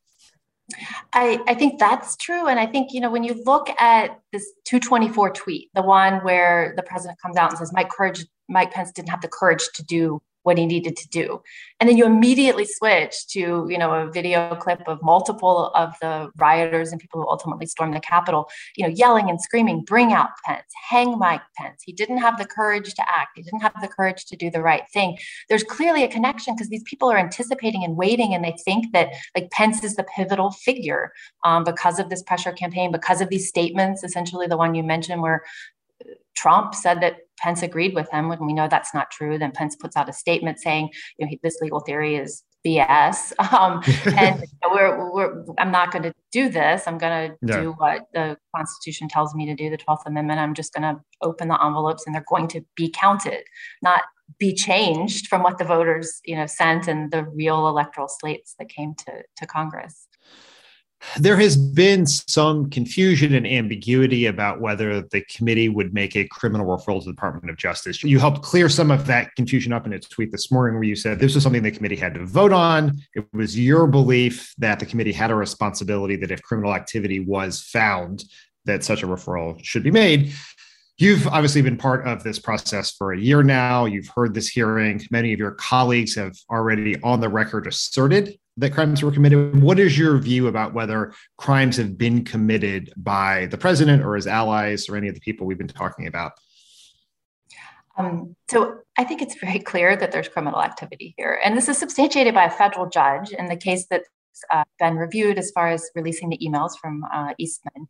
Speaker 6: I, I think that's true. And I think, you know, when you look at this 224 tweet, the one where the president comes out and says, Mike Courage, Mike Pence didn't have the courage to do what he needed to do. And then you immediately switch to you know a video clip of multiple of the rioters and people who ultimately stormed the capitol you know yelling and screaming bring out pence hang mike pence. He didn't have the courage to act. He didn't have the courage to do the right thing. There's clearly a connection because these people are anticipating and waiting and they think that like pence is the pivotal figure um, because of this pressure campaign because of these statements essentially the one you mentioned where Trump said that Pence agreed with him when we know that's not true. Then Pence puts out a statement saying, you know, this legal theory is BS. *laughs* Um, and *laughs* we're, we're, I'm not going to do this. I'm going to do what the Constitution tells me to do, the 12th Amendment. I'm just going to open the envelopes and they're going to be counted, not be changed from what the voters, you know, sent and the real electoral slates that came to, to Congress
Speaker 2: there has been some confusion and ambiguity about whether the committee would make a criminal referral to the Department of Justice. You helped clear some of that confusion up in a tweet this morning where you said this was something the committee had to vote on. It was your belief that the committee had a responsibility that if criminal activity was found, that such a referral should be made. You've obviously been part of this process for a year now. You've heard this hearing. Many of your colleagues have already on the record asserted that crimes were committed. What is your view about whether crimes have been committed by the president or his allies or any of the people we've been talking about?
Speaker 6: Um, so I think it's very clear that there's criminal activity here. And this is substantiated by a federal judge in the case that's uh, been reviewed as far as releasing the emails from uh, Eastman.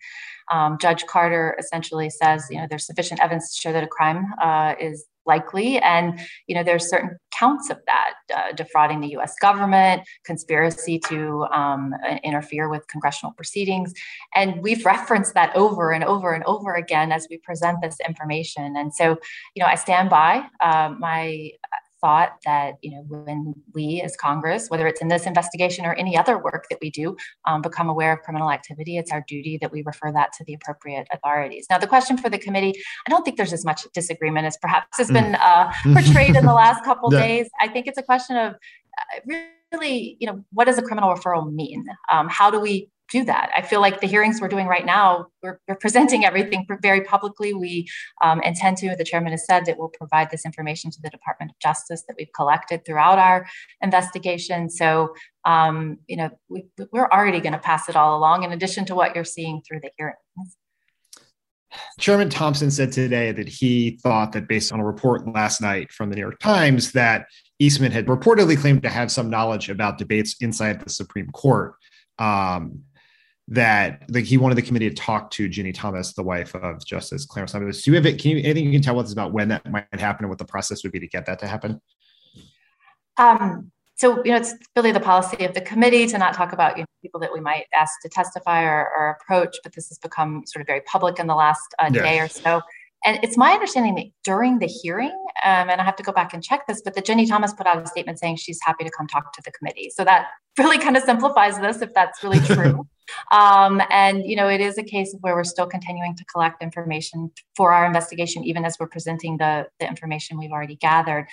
Speaker 6: Um, judge Carter essentially says, you know, there's sufficient evidence to show that a crime uh, is likely. And, you know, there's certain counts of that uh, defrauding the US government, conspiracy to um, interfere with congressional proceedings. And we've referenced that over and over and over again as we present this information. And so, you know, I stand by uh, my thought that you know when we as congress whether it's in this investigation or any other work that we do um, become aware of criminal activity it's our duty that we refer that to the appropriate authorities. Now the question for the committee i don't think there's as much disagreement as perhaps has been uh, portrayed in the last *laughs* couple yeah. days. I think it's a question of uh, really you know what does a criminal referral mean? Um, how do we do that. I feel like the hearings we're doing right now, we're, we're presenting everything very publicly. We um, intend to, the chairman has said that we'll provide this information to the Department of Justice that we've collected throughout our investigation. So, um, you know, we, we're already going to pass it all along in addition to what you're seeing through the hearings.
Speaker 2: Chairman Thompson said today that he thought that based on a report last night from the New York Times that Eastman had reportedly claimed to have some knowledge about debates inside the Supreme Court. Um, that like he wanted the committee to talk to Ginni Thomas, the wife of Justice Clarence Thomas. Do you have it? Can you anything you can tell us about when that might happen and what the process would be to get that to happen?
Speaker 6: Um, so you know, it's really the policy of the committee to not talk about you know, people that we might ask to testify or, or, approach, but this has become sort of very public in the last uh, yeah. day or so. And it's my understanding that during the hearing, um, and I have to go back and check this, but that Ginni Thomas put out a statement saying she's happy to come talk to the committee. So that *laughs* really kind of simplifies this if that's really true. Um, and, you know, it is a case of where we're still continuing to collect information for our investigation, even as we're presenting the, the information we've already gathered.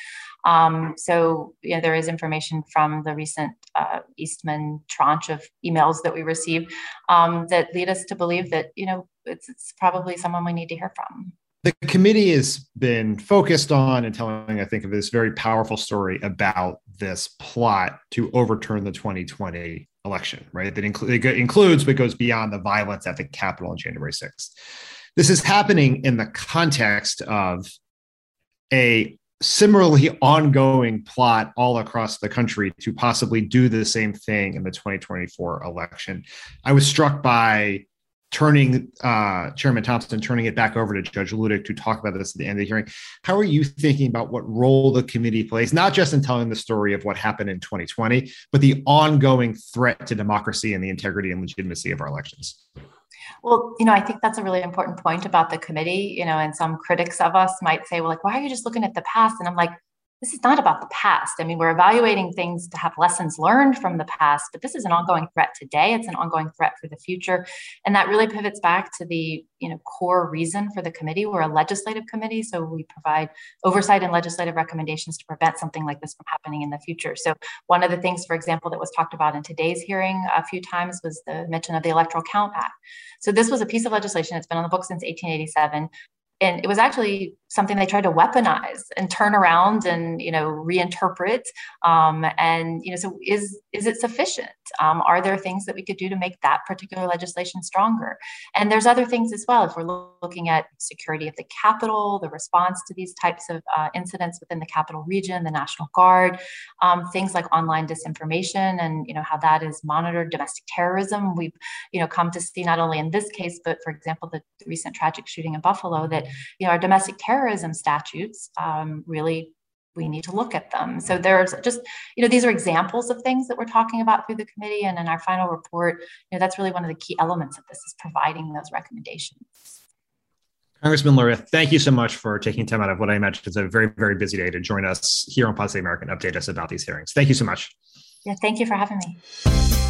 Speaker 6: Um, so, you know, there is information from the recent uh, Eastman tranche of emails that we received um, that lead us to believe that, you know, it's, it's probably someone we need to hear from
Speaker 2: the committee has been focused on and telling, I think, of this very powerful story about this plot to overturn the 2020 election, right? That incl- includes but goes beyond the violence at the Capitol on January 6th. This is happening in the context of a similarly ongoing plot all across the country to possibly do the same thing in the 2024 election. I was struck by turning uh, Chairman Thompson, turning it back over to Judge Luttig to talk about this at the end of the hearing. How are you thinking about what role the committee plays, not just in telling the story of what happened in 2020, but the ongoing threat to democracy and the integrity and legitimacy of our elections?
Speaker 6: Well, you know, I think that's a really important point about the committee. You know, and some critics of us might say, well, like, why are you just looking at the past? And I'm like, this is not about the past. I mean, we're evaluating things to have lessons learned from the past, but this is an ongoing threat today. It's an ongoing threat for the future. And that really pivots back to the, you know, core reason for the committee. We're a legislative committee, so we provide oversight and legislative recommendations to prevent something like this from happening in the future. So one of the things, for example, that was talked about in today's hearing a few times was the mention of the Electoral Count Act. So this was a piece of legislation that's been on the books since 1887 and it was actually something they tried to weaponize and turn around and you know reinterpret um, and you know so is is it sufficient? Um, are there things that we could do to make that particular legislation stronger? And there's other things as well if we're looking at security of the capital the response to these types of uh, incidents within the capital region the national guard um, things like online disinformation and you know how that is monitored domestic terrorism. We've you know come to see not only in this case but for example the recent tragic shooting in buffalo that you know our domestic terrorism statutes um, really we need to look at them. So there's just, you know, these are examples of things that we're talking about through the committee. And in our final report, you know, that's really one of the key elements of this is providing those recommendations.
Speaker 2: Congressman Luria, thank you so much for taking time out of what I imagine is a very, very busy day to join us here on Save America and update us about these hearings. Thank you so much.
Speaker 6: Yeah, thank you for having me.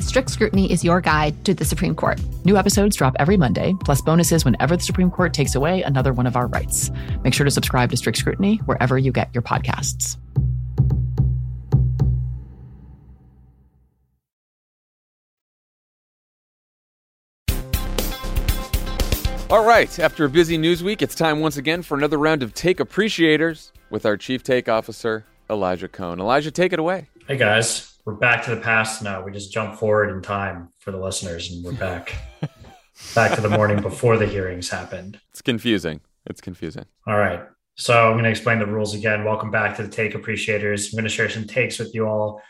Speaker 7: Strict Scrutiny is your guide to the Supreme Court.
Speaker 8: New episodes drop every Monday, plus bonuses whenever the Supreme Court takes away another one of our rights. Make sure to subscribe to Strict Scrutiny wherever you get your podcasts.
Speaker 1: All right, after a busy news week, it's time once again for another round of Take Appreciators with our Chief Take Officer, Elijah Cohn. Elijah, take it away.
Speaker 9: Hey guys, we're back to the past now. We just jump forward in time for the listeners, and we're back *laughs* back to the morning before the hearings happened.
Speaker 1: It's confusing. It's confusing.
Speaker 9: All right. So I'm going to explain the rules again. Welcome back to the Take Appreciators. I'm going to share some takes with you all.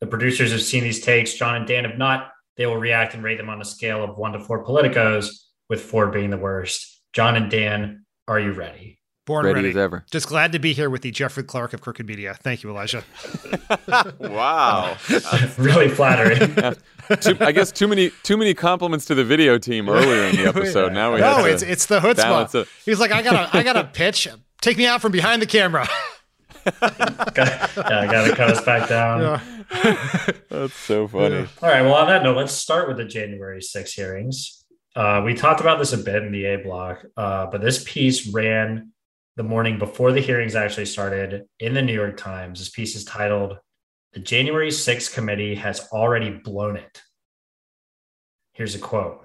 Speaker 9: The producers have seen these takes. John and Dan have not. They will react and rate them on a scale of one to four politicos, with four being the worst. John and Dan, are you ready?
Speaker 2: Born
Speaker 1: ready
Speaker 2: ready.
Speaker 1: as ever.
Speaker 2: Just glad to be here with the Jeffrey Clark of Crooked Media. Thank you, Elijah. *laughs*
Speaker 1: Wow. *laughs*
Speaker 9: really flattering. *laughs*
Speaker 1: too, I guess too many too many compliments to the video team earlier in the episode. Now we have
Speaker 2: no,
Speaker 1: to
Speaker 2: it's it's the
Speaker 1: balance
Speaker 2: chutzpah.
Speaker 1: it.
Speaker 2: He's like, I got a I got a pitch. Take me out from behind the camera.
Speaker 9: Got- yeah, I got to cut us back down.
Speaker 2: Yeah.
Speaker 1: That's so funny.
Speaker 9: All right. Well, on that note, let's start with the January 6 hearings. Uh, we talked about this a bit in the A block, uh, but this piece ran the morning before the hearings actually started in the New York Times. This piece is titled The January 6th Committee Has Already Blown It. Here's a quote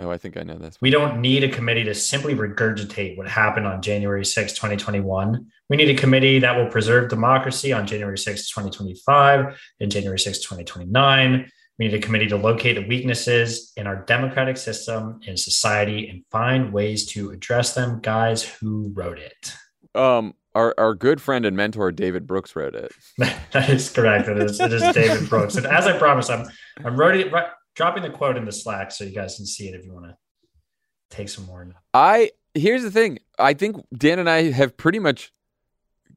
Speaker 1: Oh, I think I know this.
Speaker 9: We don't need a committee to simply regurgitate what happened on January 6, 2021. We need a committee that will preserve democracy on January 6, 2025 and January 6, 2029. We need a committee to locate the weaknesses in our democratic system and society and find ways to address them. Guys, who wrote it?
Speaker 1: Um, our our good friend and mentor David Brooks wrote it. *laughs*
Speaker 9: that is correct. It is, it is David Brooks. And as I promised, I'm I'm writing, ri- dropping the quote in the Slack so you guys can see it if you want to take some more.
Speaker 1: I here's the thing. I think Dan and I have pretty much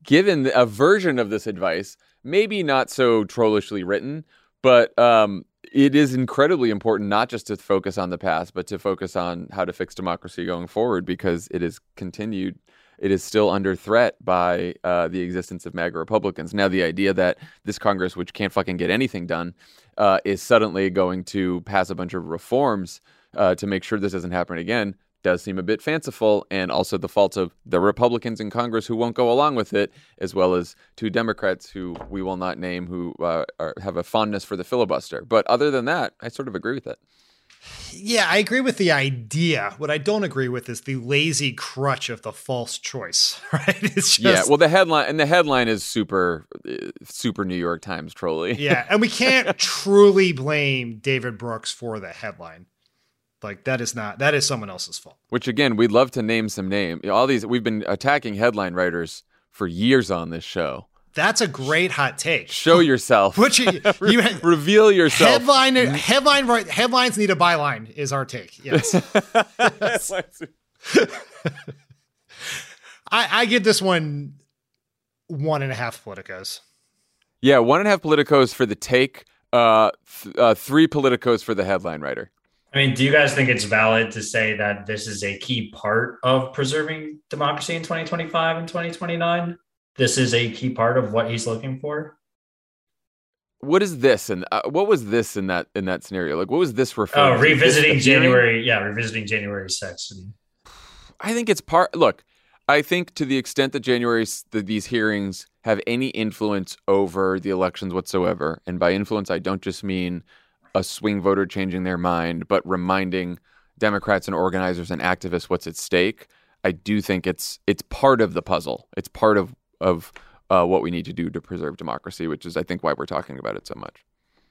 Speaker 1: given a version of this advice, maybe not so trollishly written, but um, it is incredibly important not just to focus on the past, but to focus on how to fix democracy going forward because it is continued. It is still under threat by uh, the existence of MAGA Republicans. Now, the idea that this Congress, which can't fucking get anything done, uh, is suddenly going to pass a bunch of reforms uh, to make sure this doesn't happen again does seem a bit fanciful, and also the faults of the Republicans in Congress who won't go along with it, as well as two Democrats who we will not name who uh, are, have a fondness for the filibuster. But other than that, I sort of agree with it.
Speaker 2: Yeah, I agree with the idea. What I don't agree with is the lazy crutch of the false choice. *laughs* Right? It's just
Speaker 1: yeah, well, the headline and the headline is super, uh, super New York Times trolly.
Speaker 2: yeah, and we can't *laughs* truly blame David Brooks for the headline. Like that is not that is someone else's fault.
Speaker 1: Which again, we'd love to name some name. All these we've been attacking headline writers for years on this show.
Speaker 2: That's a great hot take.
Speaker 1: Show yourself.
Speaker 2: Which you, *laughs* you
Speaker 1: reveal yourself.
Speaker 2: headline headline right headlines need a byline is our take. Yes. *laughs* *laughs* I, I give this one one and a half politicos.
Speaker 1: Yeah, one and a half politicos for the take, uh, th- uh, three politicos for the headline writer.
Speaker 9: I mean, do you guys think it's valid to say that this is a key part of preserving democracy in 2025 and 2029? This is a key part of what he's looking for.
Speaker 1: What is this and uh, what was this in that in that scenario? Like, what was this referring?
Speaker 9: Oh,
Speaker 1: to? Is this
Speaker 9: revisiting? January. Yeah, revisiting January 6th.
Speaker 1: I think it's part. Look, I think to the extent that January that these hearings have any influence over the elections whatsoever, and by influence I don't just mean a swing voter changing their mind, but reminding Democrats and organizers and activists what's at stake. I do think it's it's part of the puzzle. It's part of of uh, what we need to do to preserve democracy, which is I think why we're talking about it so much.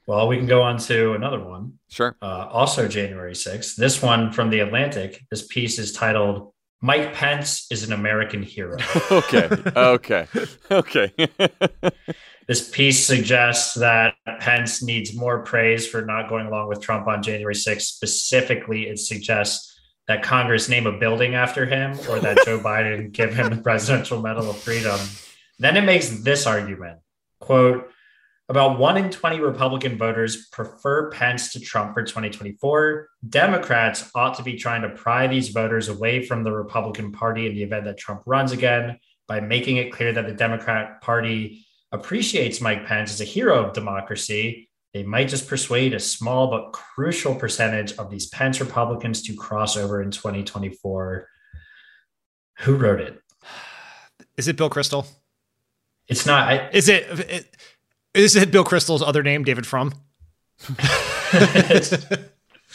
Speaker 9: Well, we can go on to another one.
Speaker 1: Sure.
Speaker 9: Uh, also, January 6th. This one from The Atlantic. This piece is titled Mike Pence is an American Hero. *laughs*
Speaker 1: okay. Okay. Okay. *laughs*
Speaker 9: This piece suggests that Pence needs more praise for not going along with Trump on January 6th. Specifically, it suggests that Congress name a building after him or that Joe *laughs* Biden give him the Presidential Medal of Freedom. Then it makes this argument quote, about one in 20 Republican voters prefer Pence to Trump for 2024. Democrats ought to be trying to pry these voters away from the Republican Party in the event that Trump runs again by making it clear that the Democrat Party appreciates Mike Pence as a hero of democracy. They might just persuade a small but crucial percentage of these Pence Republicans to cross over in 2024. Who wrote it?
Speaker 2: Is it Bill Kristol?
Speaker 9: It's not. I,
Speaker 2: Is it, it is it Bill Kristol's other name, David Frum?
Speaker 9: it's,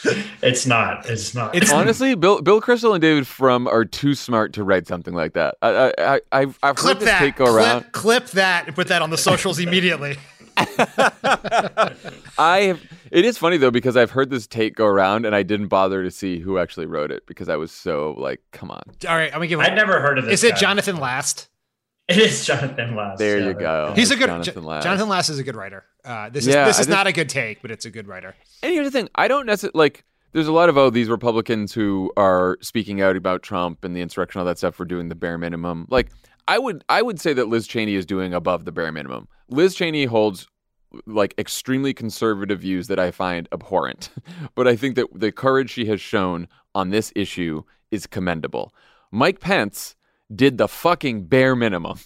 Speaker 9: *laughs* it's not. It's not.
Speaker 2: It's-
Speaker 1: Honestly, Bill Bill Kristol and David Frum are too smart to write something like that. I, I, I I've I've
Speaker 2: Clip
Speaker 1: heard this
Speaker 2: that.
Speaker 1: take go
Speaker 2: clip,
Speaker 1: around.
Speaker 2: clip that and put that on the socials immediately. *laughs*
Speaker 1: I have. It is funny though because I've heard this take go around and I didn't bother to see who actually wrote it because I was so like, come on.
Speaker 2: All right, I'm gonna give.
Speaker 9: I'd never heard of this.
Speaker 2: Is it
Speaker 9: guy.
Speaker 2: Jonathan Last? *laughs*
Speaker 9: It is Jonathan Last.
Speaker 1: There
Speaker 9: Yeah,
Speaker 1: you go.
Speaker 2: He's a good
Speaker 1: Jonathan
Speaker 2: Jonathan
Speaker 1: Last.
Speaker 2: Last. Jonathan Last is a good writer. Uh, this is
Speaker 1: Yeah,
Speaker 2: this is
Speaker 1: just-
Speaker 2: not a good take, but it's a good writer.
Speaker 1: And here's the thing: I don't necessarily like. there's a lot of oh these Republicans who are speaking out about Trump and the insurrection, all that stuff for doing the bare minimum. Like I would I would say that Liz Cheney is doing above the bare minimum. Liz Cheney holds like extremely conservative views that I find abhorrent. *laughs* but I think that the courage she has shown on this issue is commendable. Mike Pence did the fucking bare minimum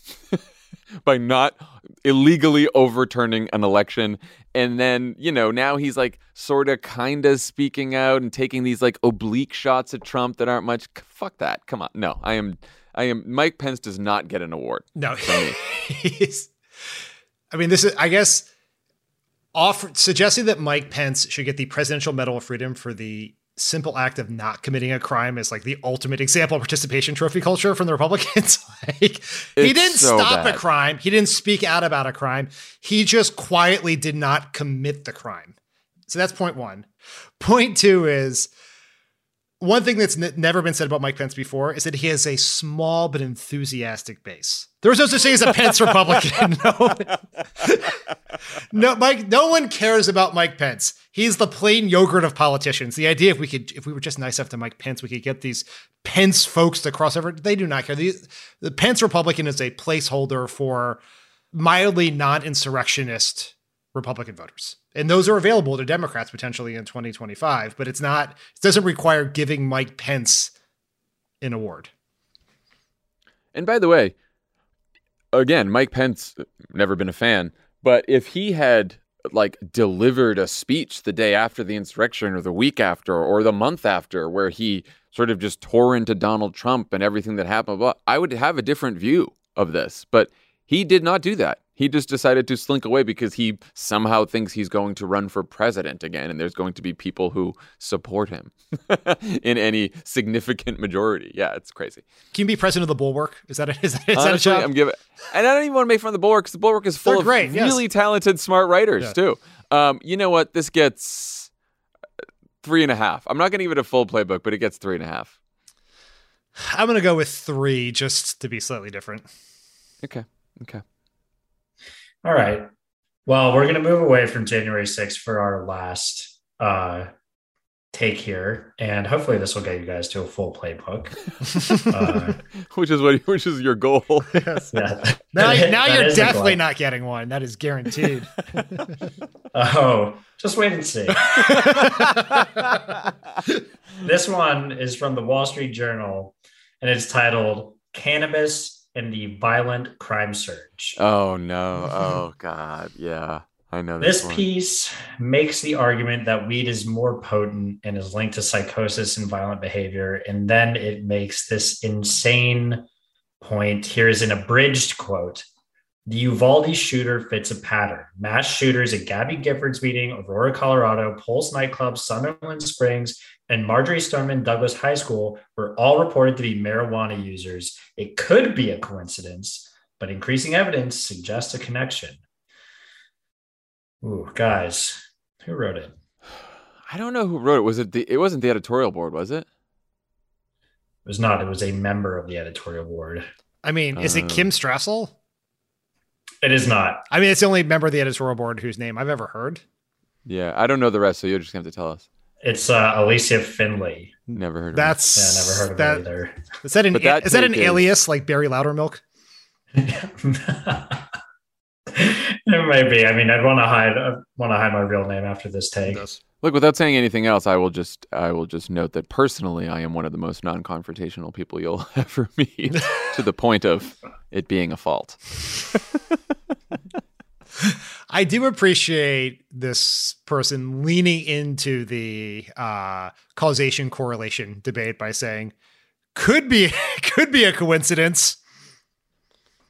Speaker 1: *laughs* by not illegally overturning an election. And then, you know, now he's like sort of kind of speaking out and taking these like oblique shots at Trump that aren't much. Fuck that. Come on. No, I am, I am, Mike Pence does not get an award.
Speaker 2: No, *laughs* he's, I mean, this is, I guess, offer, suggesting that Mike Pence should get the Presidential Medal of Freedom for the simple act of not committing a crime is like the ultimate example of participation trophy culture from the Republicans. *laughs* like he didn't
Speaker 1: so
Speaker 2: stop
Speaker 1: bad.
Speaker 2: a crime, he didn't speak out about a crime, he just quietly did not commit the crime. So that's point one. Point two is one thing that's n- never been said about Mike Pence before is that he has a small but enthusiastic base. There's no such thing as a Pence *laughs* Republican. *laughs* no, no, Mike. No one cares about Mike Pence. He's the plain yogurt of politicians. The idea if we could, if we were just nice enough to Mike Pence, we could get these Pence folks to cross over. They do not care. The, the Pence Republican is a placeholder for mildly non-insurrectionist Republican voters. And those are available to Democrats potentially in 2025, but it's not, it doesn't require giving Mike Pence an award.
Speaker 1: And by the way, again, Mike Pence, uh, never been a fan, but if he had like delivered a speech the day after the insurrection or the week after or the month after where he sort of just tore into Donald Trump and everything that happened, I would have a different view of this. But he did not do that. He just decided to slink away because he somehow thinks he's going to run for president again, and there's going to be people who support him *laughs* in any significant majority. Yeah, it's crazy.
Speaker 2: Can you be president of the Bulwark? Is that a, is that, is that a
Speaker 1: Honestly,
Speaker 2: job?
Speaker 1: I'm giving, and I don't even want to make fun of the Bulwark because the Bulwark is full
Speaker 2: They're
Speaker 1: of
Speaker 2: great, yes.
Speaker 1: really talented, smart writers
Speaker 2: Yeah.
Speaker 1: too. Um, you know what? This gets three and a half. I'm not going to give it a full playbook, but it gets three and a half.
Speaker 2: I'm going to go with three just to be slightly different.
Speaker 1: Okay. Okay.
Speaker 9: All right. Well, we're going to move away from January 6th for our last uh, take here. And hopefully, this will get you guys to a full playbook. Uh, *laughs*
Speaker 1: which is what? Which is your goal? *laughs* *laughs*
Speaker 9: yeah.
Speaker 2: Now, now you're definitely not getting one. That is guaranteed.
Speaker 9: Oh, just wait and see. this one is from the Wall Street Journal, and it's titled Cannabis and the Violent Crime Surge.
Speaker 1: oh no! *laughs* Oh god! Yeah, I know this,
Speaker 9: This piece makes the argument that weed is more potent and is linked to psychosis and violent behavior. And then it makes this insane point. Here is an abridged quote. The Uvalde shooter fits a pattern. Mass shooters at Gabby Giffords' meeting, Aurora, Colorado, Pulse nightclub, Sutherland Springs, and Marjory Stoneman Douglas High School were all reported to be marijuana users. It could be a coincidence, but increasing evidence suggests a connection. Ooh, guys, who wrote it?
Speaker 1: I don't know who wrote it. Was it the? It wasn't the editorial board, was it?
Speaker 9: It was not. It was a member of the editorial board.
Speaker 2: I mean, is it
Speaker 1: Uh.
Speaker 2: Kim Strassel?
Speaker 9: It is not.
Speaker 2: I mean, it's the only member of the editorial board whose name I've ever heard.
Speaker 1: Yeah, I don't know the rest, so you're just gonna have to tell us.
Speaker 9: It's uh, Allysia Finley.
Speaker 1: Never heard. of
Speaker 2: That's
Speaker 9: Yeah, never heard of
Speaker 2: that,
Speaker 9: either.
Speaker 2: Is that an
Speaker 1: But that
Speaker 2: is that an
Speaker 1: is-
Speaker 2: alias like Barry Loudermilk? *laughs*
Speaker 9: it might be. I mean, I'd want to hide. I want to hide my real name after this take.
Speaker 1: it. Look, without saying anything else, I will just I will just note that personally, I am one of the most non-confrontational people you'll *laughs* ever meet, to the point of it being a fault. *laughs*
Speaker 2: I do appreciate this person leaning into the uh, causation correlation debate by saying could be *laughs* could be a coincidence.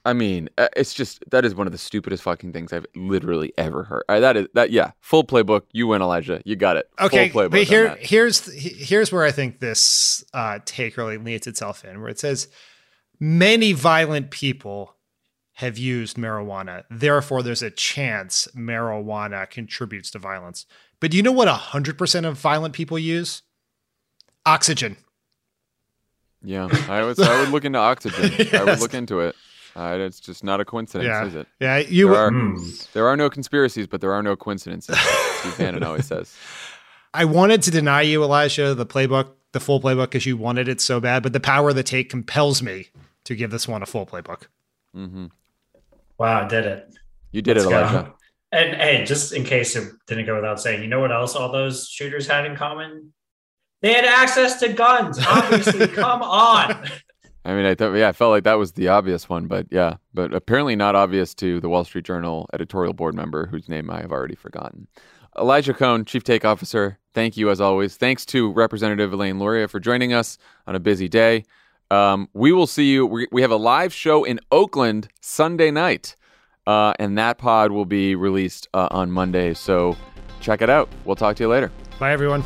Speaker 1: I mean, uh, it's just that is one of the stupidest fucking things I've literally ever heard. Uh, that is that yeah, full playbook. You win, Elijah. You got it.
Speaker 2: Okay,
Speaker 1: full playbook.
Speaker 2: but here here's here's where I think this uh, take really leads itself in, where it says many violent people have used marijuana, therefore there's a chance marijuana contributes to violence. But do you know what hundred percent of violent people use? Oxygen.
Speaker 1: Yeah, I would. I would look into oxygen. *laughs* I would look into it. Uh, it's just not a coincidence,
Speaker 2: Yeah.
Speaker 1: is it?
Speaker 2: Yeah, you.
Speaker 1: There are,
Speaker 9: Hmm.
Speaker 1: there are no conspiracies, but there are no coincidences. Steve Bannon always says. *laughs*
Speaker 2: I wanted to deny you, Elijah, the playbook, the full playbook, because you wanted it so bad, but the power of the take compels me to give this one a full playbook.
Speaker 1: Mm-hmm.
Speaker 9: Wow, I did it.
Speaker 1: You did Let's it, Elijah. Go.
Speaker 9: And hey, just in case it didn't go without saying, you know what else all those shooters had in common? They had access to guns. Obviously, *laughs* come on.
Speaker 1: I mean, I thought, yeah, I felt like that was the obvious one, but yeah, but apparently not obvious to the Wall Street Journal editorial board member whose name I have already forgotten. Elijah Cohn, Chief Take Officer, thank you as always. Thanks to Representative Elaine Luria for joining us on a busy day. Um, we will see you. We, we have a live show in Oakland Sunday night, uh, and that pod will be released uh, on Monday. So check it out. We'll talk to you later.
Speaker 2: Bye, everyone.